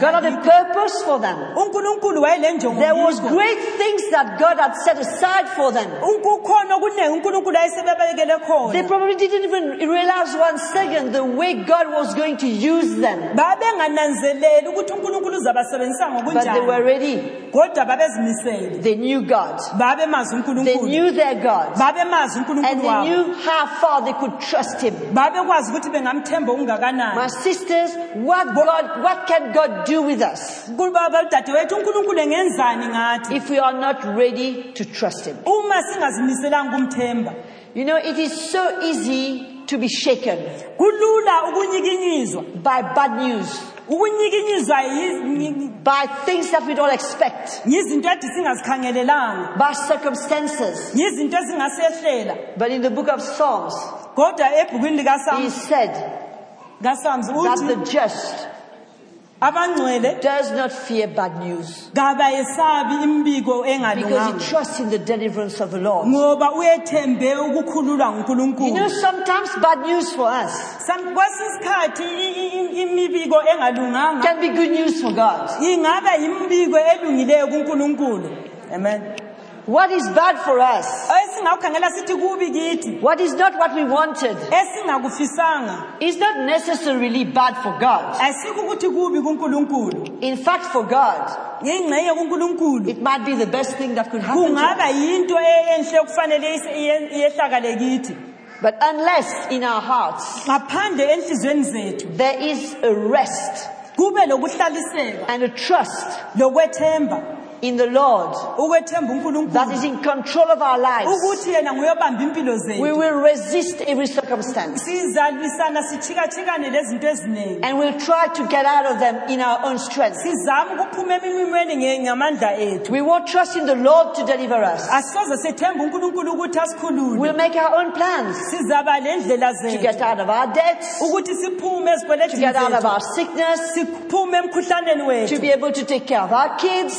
God had a purpose for them. unkulunkulu wayelenjongo There was great things that God had set aside for them. kukhona okuningi unkulunkulu ayesebebekele They khona probably didn't even realize one second the way God was going to use them. babengananzeleli ukuthi unkulunkulu uzabasebenzisa But they were ngokunjani ready. kodwa babezimisele They knew God. babemazi They unkulunkulu knew their God. babemazi And unkulunkulu they wabo knew how far they could trust Him. babekwazi ukuthi bengamthemba My sisters, what God, what can God do with us dadewethu unkulunkulu engenzani ngathi if we are not ready to trust Him? uma singazimiselanga ukumthemba You know, it is so easy to be shaken. Kulula ukunyikinyizwa. By bad news, ukunyikinyizwa yi- by things that we don't expect, yizinto edi singazikhangelelanga. By circumstances. yizinto ezingasehlela. But in the book of Psalms, kodwa ebhukwini He said kaSams that uthi the just abangcwele does not fear bad news. kabayesabi imbiko because engalunganga he trusts in the deliverance of the Lord. ngoba uyethembe ukukhululwa You know, ngunkulunkulu sometimes bad news for us Sam- kwesinye isikhathi i- i- i- imibiko engalunganga. can be good news for God. ingaba yimbiko elungileyo kunkulunkulu. Amen What is bad for us? esingawukhangela sithi kubi kithi What is not what we wanted is not necessarily bad for God. ayisiko ukuthi kubi kunkulunkulu In fact, for God, it might be the best thing that could happen. To us. kungaba yinto enhle okufanele ise- iye- iyehlakale kithi But unless in our hearts ngaphandle enhliziyweni zethu there is a rest and a trust in the Lord. Ukwethemba that is unkulunkulu in control of our lives, ukuthi yena nguyobamba impilo we zethu will resist every circumstance. Sizalwisana sichikachikane lezinto eziningi and we'll try to get out of them in our own strength. sizame ukuphuma eminqimweni nge- ngamandla ethu. We won't trust in the Lord to deliver us. asisoze sithembe unkulunkulu ukuthi asikhulule. We'll make our own plans. Sizaba to zethu. get out of our debts, ukuthi siphume to ezikweletini get out of zethu. our sickness, siphume emkhuhlaneni to wethu. be able to take care of our kids,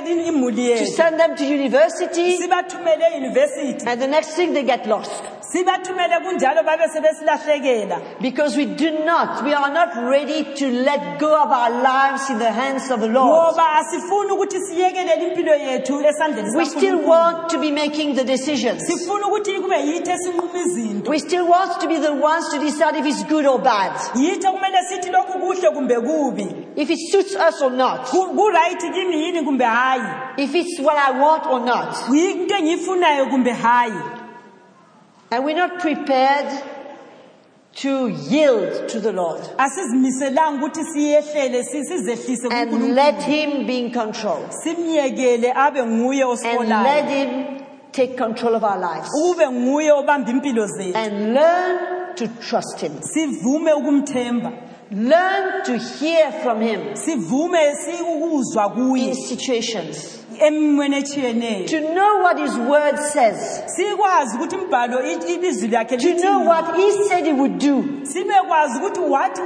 imuli to yethu send them to university, sibathumele eyunivesithi and the next thing they get lost. sibathumele kunjalo babe sebesilahlekela. Because we do not, we are not ready to let go of our lives in the hands of the Lord. ngoba asifuni ukuthi siyekelele impilo yethu esandleni We still sikaNkulunkulu. want to be making the decisions. sifuna ukuthi kube yithi esinquma izinto. We still want to be the ones to decide if it's good or bad, yithi okumele sithi lokhu kuhle kumbe kubi. If it suits us or not, kurayithi kimi yini kumbe hayi. If it's what I want or not. into engiyifunayo kumbe hayi. And we're not prepared to yield to the Lord. Asizimiselanga ukuthi siyehlele si- sizehlise and kuNkulunkulu. let Him be in control. Simyekele abe nguye and let osibolayo Him take control of our lives. Ube nguye obamba impilo zethu. And learn to trust Him. sivume ukumthemba Learn to hear from Him sivume sikukuzwa in kuye situations. emimweni etshiyeneyo To know what His Word says. sikwazi ukuthi umbhalo i- ilizwi lakhe To know lithini what He said He would do. sibekwazi ukuthi wathi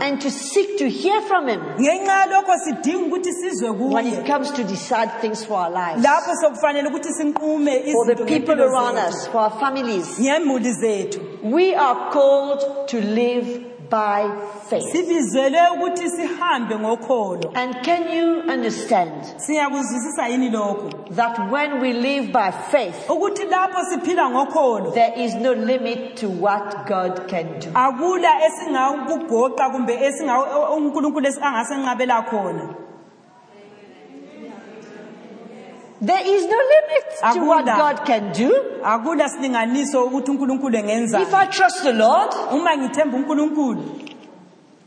And to seek to hear from Him ngenxa yalokho sidinga ukuthi sizwe when it kuye comes to decide things for our lives. lapho sokufanele ukuthi sinqume For the izinto people ngempilo around zethu, us, for our families. ngemuli zethu We are called to live by faith. sibizelwe ukuthi sihambe ngokholo And can you understand siyakuzwisisa yini lokhu that when we live by faith, ukuthi lapho siphila ngokholo there is no limit to what God can do? akula esingakugoqa kumbe esinga- unkulunkulu angasenqabela khona There is no limit to what God can do. akula silinganiso ukuthi unkulunkulu engenza If I trust the Lord, uma ngithemba unkulunkulu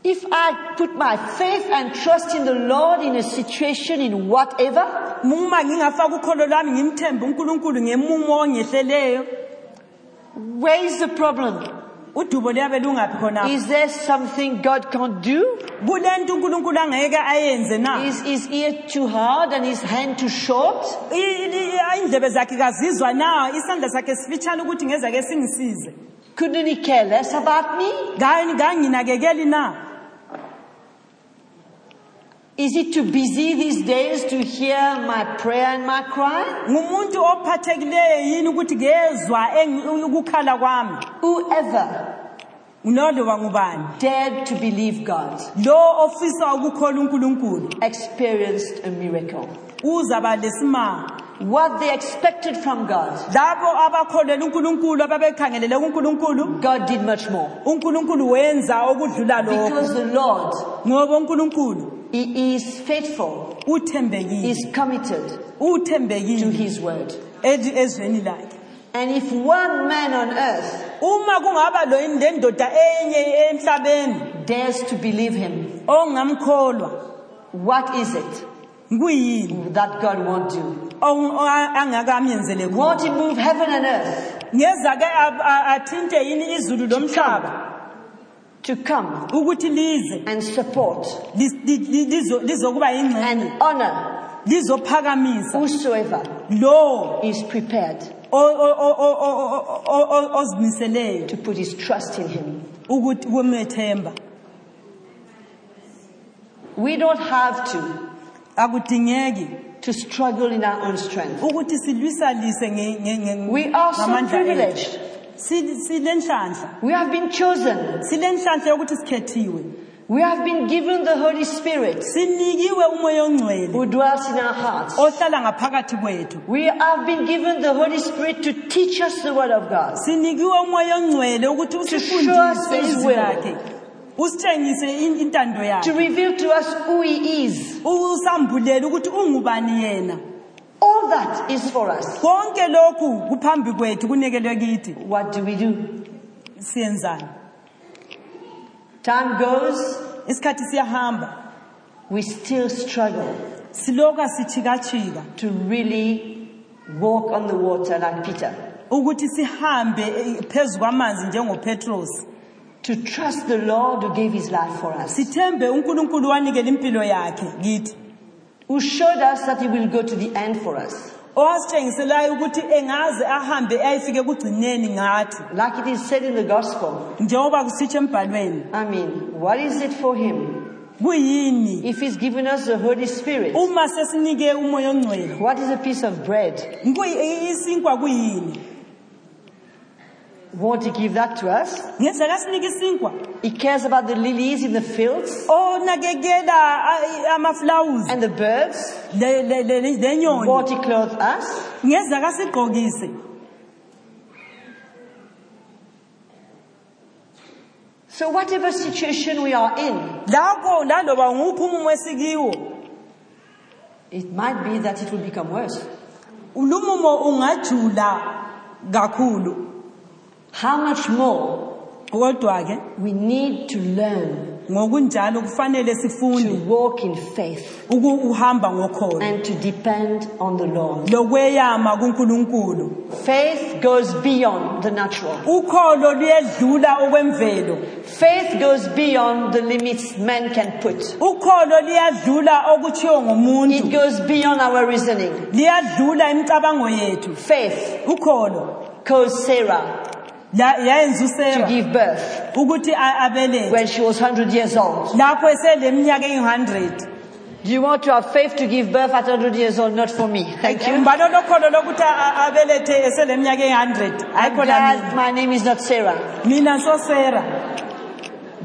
if I put my faith and trust in the Lord in a situation, in whatever, uma ngingafaka ukholo lwami ngimthembe unkulunkulu ngemumo ongehleleyo where is the problem? Udubo liyabe lungaphi khonapho Is there something God can't do? kulento unkulunkulu angeke ayenze na Is his ear too hard and his hand too short? I- i- indlebe zakhe kazizwa na isandla sakhe sifitshane ukuthi ngezake singisize Couldn't he care less about me? Na Is it too busy these days to hear my prayer and my cry? ngumuntu ophathekileyo yini ukuthi kezwa eng- ukukhala kwami Whoever ngubani dared to believe God lo ofisa ukukhola unkulunkulu experienced a miracle. uzaba lesimanga What they expected from God, labo abakholelwa unkulunkulu ababekhangelele kunkulunkulu God did much more. unkulunkulu wenza okudlula Because the Lord, ngoba unkulunkulu He is faithful, uthembekile. Is committed to His word. edi- ezweni lakhe. And if one man on earth uma kungaba lo lendoda enye emhlabeni dares to believe Him, ongamkholwa what is it that God won't do? ong- o- angakamyenzele Won't He move heaven and earth? Ngeza ke a- a- athinte yini izulu lomhlaba to come ukuthi lize and support lizokuba yingxenye and honor lizophakamisa whosoever lo is prepared ozimiseleyo to put his trust in Him. ukuthi kumethemba We don't have to akudingeki to struggle in our own strength. We are so privileged. Silenhlanhla We have been chosen. silenhlanhla yokuthi sikhethiwe We have been given the Holy Spirit sinikiwe umoya ongcwele who dwells in our hearts. ohlala ngaphakathi kwethu We have been given the Holy Spirit to teach us the Word of God. sinikiwe umoya ongcwele ukuthi show us usifundise His izwi will. lakhe usitshengise in- intando To yakhe reveal to us who He is. usambulele ukuthi ungubani yena All that is for us. konke lokhu kuphambi kwethu kunekelwe kithi What do we do? siyenzani Time goes, isikhathi siyahamba we still struggle siloka sichikachika to really walk on the water like Peter. ukuthi sihambe eh, phezu kwamanzi njengopetros To trust the Lord who gave His life for us. sithembe unkulunkulu wanikela impilo yakhe kithi Who showed us that He will go to the end for us. owasitshengiselayo ukuthi engaze ahambe ayefike kugcineni ngathi Like it is said in the Gospel. njengoba kusitsho embhalweni I mean, what is it for Him? kuyini If He's given us the Holy Spirit, uma sesinike umoya ongcwele what is a piece of bread? Kuyi- isinkwa kuyini Won't He give that to us? ngeze kasinike isinkwa He cares about the lilies in the fields onakekela a- amaflawuzi and the birds. le- le- le- lenyoni Won't He clothe us? kasigqokise So whatever situation we are in, lapho laloba nguphi umumo esikiwo it might be that it will become worse. lumumo ungajula kakhulu How much more kodwa ke we need to learn ngokunjalo kufanele to sifunde walk in faith ukuhamba ngokholo and to depend on the Lord. lokweyama kuNkulunkulu Faith goes beyond the natural. ukholo luyedlula okwemvelo Faith goes beyond the limits man can put. ukholo liyadlula It ngumuntu goes beyond our reasoning. liyadlula imicabango yethu Faith ukholo caused Sarah yayenza to usera give birth ukuthi a- abelethe when she was 100 years old. lapho eseleminyaka eyi-100 Do you want to have faith to give birth at 100 years old? Not for me. Thank you. mbalo lokholo lokuthi a- a- abelethe eseleminyaka eyi-100 I'm glad la my name is not Sarah. mina nsosera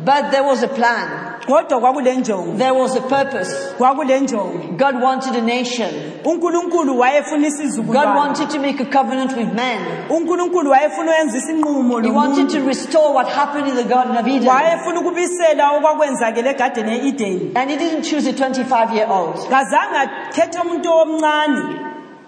But there was a plan. kodwa kwakule njongo There was a purpose. kwakule njongo God wanted a nation. unkulunkulu wayefuna God wanted to make a covenant with man. unkulunkulu wayefuna ukwenza isinqumo He wanted to restore what happened in the Garden of Eden. wayefuna ukubisela okwakwenzakele egadeni ye-edeni And he didn't choose a 25 year old. kazange akhethe umuntu omncane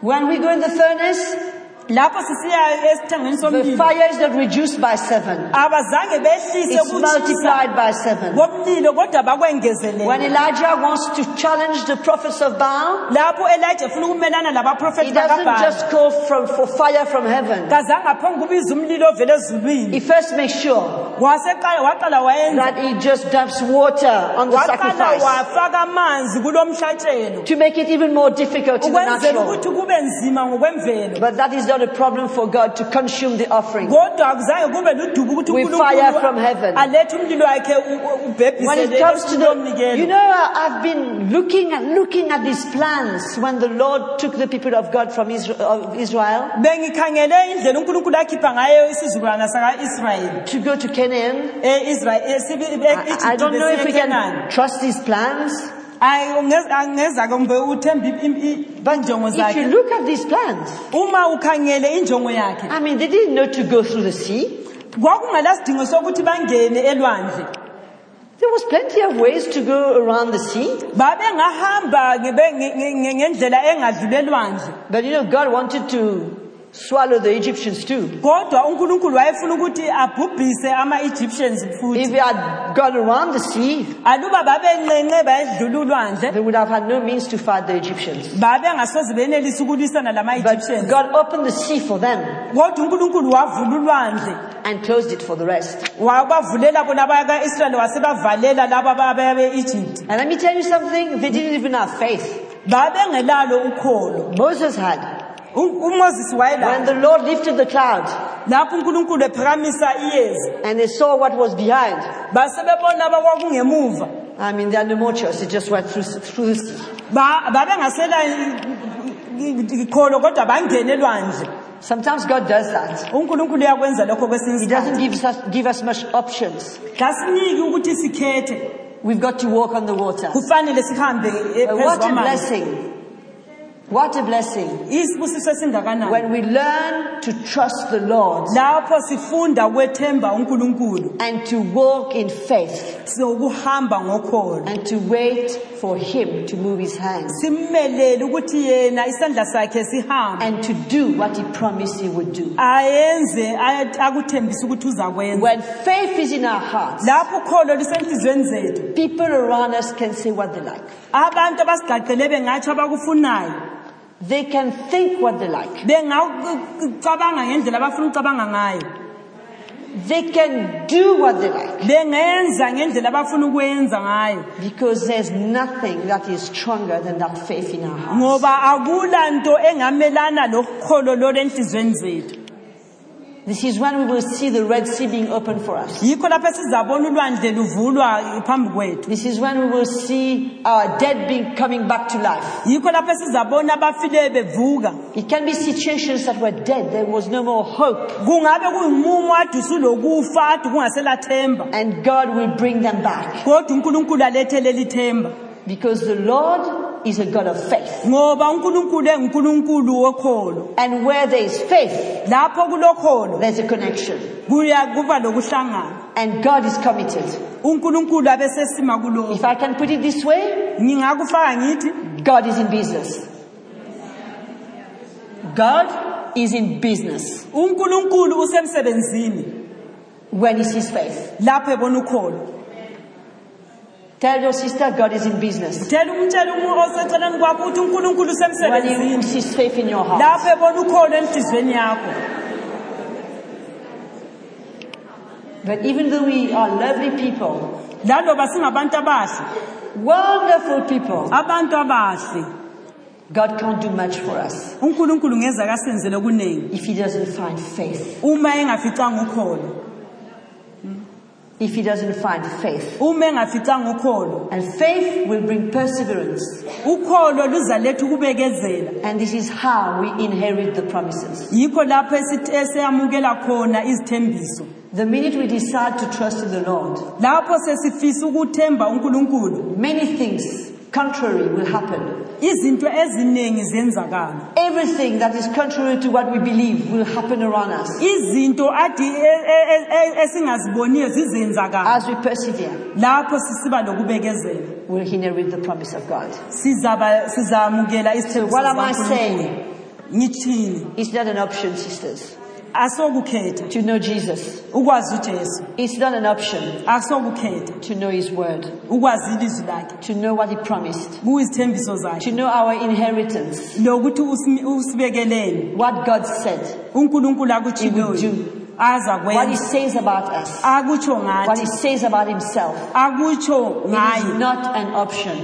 When we go in the furnace, lapho sisiya esithangeni the fire is not reduced by seven. It's multiplied by seven. When Elijah wants to challenge the prophets of Baal, lapho elija efuna ukumelana he doesn't just call from, for fire from heaven. kazange aphonge kubiza umlilo ovela ezulwini He first makes sure waseqala waqala wayenza that he just dumps water on the sacrifice wafaka amanzi kulo to make it even more difficult in the natural. ukuthi kube nzima ngokwemvelo But that is not a problem for God to consume the offering. kodwa akuzange kube ludubo ukuthi With fire from heaven. alethe umlilo wakhe u- u- When it comes to the, you know, I've been looking and looking at these plans when the Lord took the people of God from Israel, of Israel bengikhangele indlela unkulunkulu akhipha ngayo isizukulwana saka-israyeli to go to Canaan. I, I don't know if we can trust these plans, angeza-ke mbe uthembe i- i- but injongo if you zakhe look at these plans, uma ukhangele injongo yakhe I mean, they didn't know to go through the sea. kwakungela sokuthi bangene elwandle There was plenty of ways to go around the sea. babengahamba ngebe- nge- nge- nge- ngendlela engadlule elwandle But you know, God wanted to swallow the Egyptians too. kodwa unkulunkulu wayefuna ukuthi abhubhise ama-egyptians If futhi they had gone around the sea, aluba babenqenqe bayedlula ulwandle they would have had no means to fight the Egyptians. babengasoze benelisa ukulwisana But lama-egyptians God opened the sea for them kodwa unkulunkulu wavula ulwandle and closed it for the rest. wabavulela bona abaka-israyeli wasebavalela laba abaya be-egypt And let me tell you something, they didn't even have faith. babengelalo ukholo Moses had. When the Lord lifted the cloud lapho unkulunkulu ephakamisa iyezi and they saw what was behind, basebebona abakwakungemuva I mean, they had no more. They just went through, through the sea. Ba- babengasela kholo kodwa bangene elwandle Sometimes God does that. unkulunkulu uyakwenza lokho kwesinye He doesn't give us, give us much options. kasiniki ukuthi sikhethe We've got to walk on the water. kufanele sihambe eh, But phezu what a kwamanzi blessing. What a blessing. isibusiso esingakanani When we learn to trust the Lord lapho sifunda ukwethemba unkulunkulu and to walk in faith sokuhamba ngokholo and to wait for Him to move His hands simmelele ukuthi yena isandla sakhe sihambe and to do what He promised He would do. ayenze akuthembise ukuthi uzakwenza When faith is in our hearts, lapho ukholo lisenhliziyweni zethu people around us can say what they like. abantu abasigaqele bengatsho abakufunayo They can think what they like. bengakucabanga ngendlela abafuna ukucabanga ngayo They can do what they like. bengenza ngendlela abafuna ukwenza ngayo Because there's nothing that is stronger than that faith in our hearts. ngoba akula nto engamelana lokholo lolu enhliziyweni zethu This is when we will see the Red Sea being opened for us. yikho lapho esizabona ulwandle luvulwa phambi kwethu This is when we will see our dead being coming back to life. yikho lapho esizabona abafileyo bevuka It can be situations that were dead. There was no more hope. kungabe kuyumumo ade usulokufa ade kungaselathemba And God will bring them back. kodwa unkulunkulu alethe leli Because the Lord is a God of faith. ngoba unkulunkulu engunkulunkulu wokholo And where there is faith, there's a connection. kuya kuba lokuhlangana And God is committed. unkulunkulu abesesima kulokho If I can put it this way, God is in business. God is in business when he sees faith. Lapho ebona ukholo Tell your sister God is in business. Tshela umtshela umuntu oseceleni um, kwakho ukuthi unkulunkulu when he sees faith in your heart. lapho ebona ukholo enhliziyweni yakho. But even though we are lovely people, laloba singabantu abahle wonderful people, God can't do much for us. unkulunkulu ngeza kasenzele kuningi if he doesn't find faith. Uma engaficanga ukholo If he doesn't find faith. uma engaficanga ukholo And faith will bring perseverance. ukholo luzaletha ukubekezela And this is how we inherit the promises. yikho lapho esit- eseyamukela khona izithembiso The minute we decide to trust in the Lord, lapho sesifisa ukuthemba unkulunkulu many things contrary will happen. Izinto eziningi ziyenzakala Everything that is contrary to what we believe will happen around us izinto adi e- e- e- esingaziboniyo zizenzakala as we persevere. lapho sisiba lokubekezela We'll inherit the promise of God. sizaba sizamukela isithembiso What am I saying? ngithini It's not an option, sisters, to know Jesus. It's not an option. To know His word, ukwazi ilizwi lakhe. To know what He promised, to know our inheritance, lokuthi usimi- usibekeleni what God said, He will do, what He says about us, what He says about Himself. It is not an option.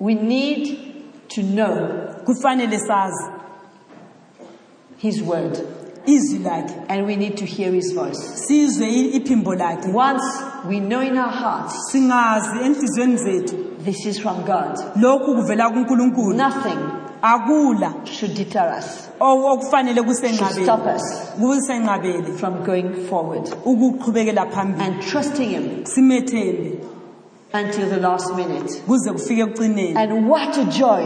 We need to know His word. Izwi lakhe and we need to hear His voice. sizwe i- iphimbo lakhe. Once we know in our hearts singazi enhliziyweni zethu. this is from God, lokhu kuvela kunkulunkulu. Nothing akula should deter us, o- okufanele should kusenqabele stop us kusenqabele. from going forward ukuqhubekela phambili. and trusting Him simethembe. until the last minute. kuze kufike ekucineni. And what a joy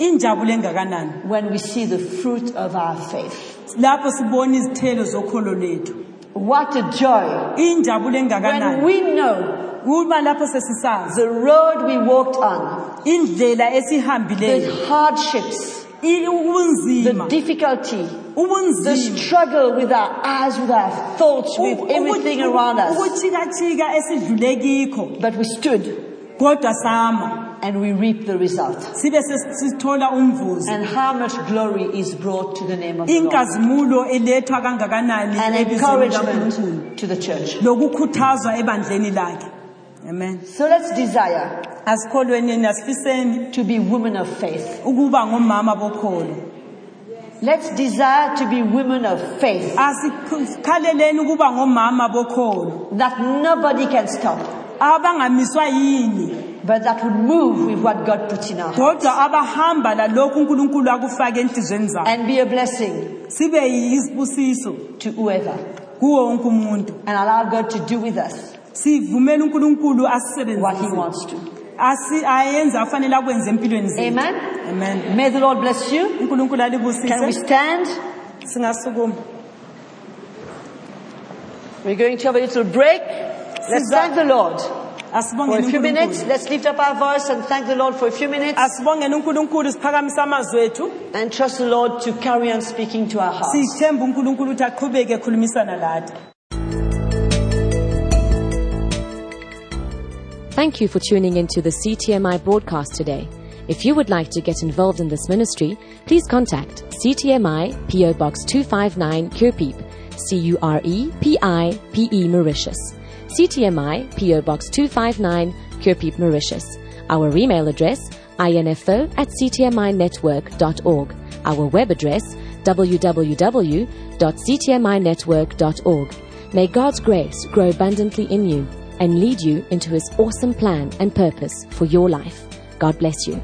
injabulo engakanani? When we see the fruit of our faith. lapho sibona izithelo zokholo lethu. What a joy. Injabulo when engakanani we know uma lapho sesisazi. the road we walked on, indlela esihambileyo the hardships, i- the ubunzima. difficulty, the ubunzima. struggle with our eyes, with our thoughts, with everything around us. ukuchikachika esidlule kikho. But we stood. Kodwa sama and we reap the result. sibe sesithola umvuzo. And how much glory is brought to the name of the Lord. inkazimulo elethwa kangakanani And ebizweni likaNkulunkulu encouragement to the church. lokukhuthazwa ebandleni lakhe. Amen. So let's desire asikholweni to be women of faith. ukuba ngomama bokholo. Let's desire to be women of faith. Asikhaleleni ukuba ngomama bokholo. That nobody can stop, abangamiswa yini but that would move with what God puts in our heart kodwa abahamba lalokhu unkulunkulu akufake enhlizweni zabo and be a blessing sibe yisibusiso to whoever kuwo wonke umuntu and allow God to do with us sivumele unkulunkulu what He asisebenzise wants to. Asi- ayenze afanele akwenze empilweni zethu Amen. amen May the Lord bless you. unkulunkulu Can we alibusise stand? singasukuma We're going to have a little break. Let's thank the Lord for a few minutes. Let's lift up our voice and thank the Lord for a few minutes asibongeni unkulunkulu siphakamise amazwi ethu and trust the Lord to carry on speaking to our hearts. sithembe unkulunkulu ukuthi aqhubeke ekhulumisana lathi Thank you for tuning into the CTMI broadcast today. If you would like to get involved in this ministry, please contact CTMI PO Box 259 Curepipe, C U R E P I P E Mauritius. CTMI PO Box 259 Curepipe, Mauritius. Our email address info at ctminetwork.org. Our web address www.ctminetwork.org. May God's grace grow abundantly in you and lead you into his awesome plan and purpose for your life. God bless you.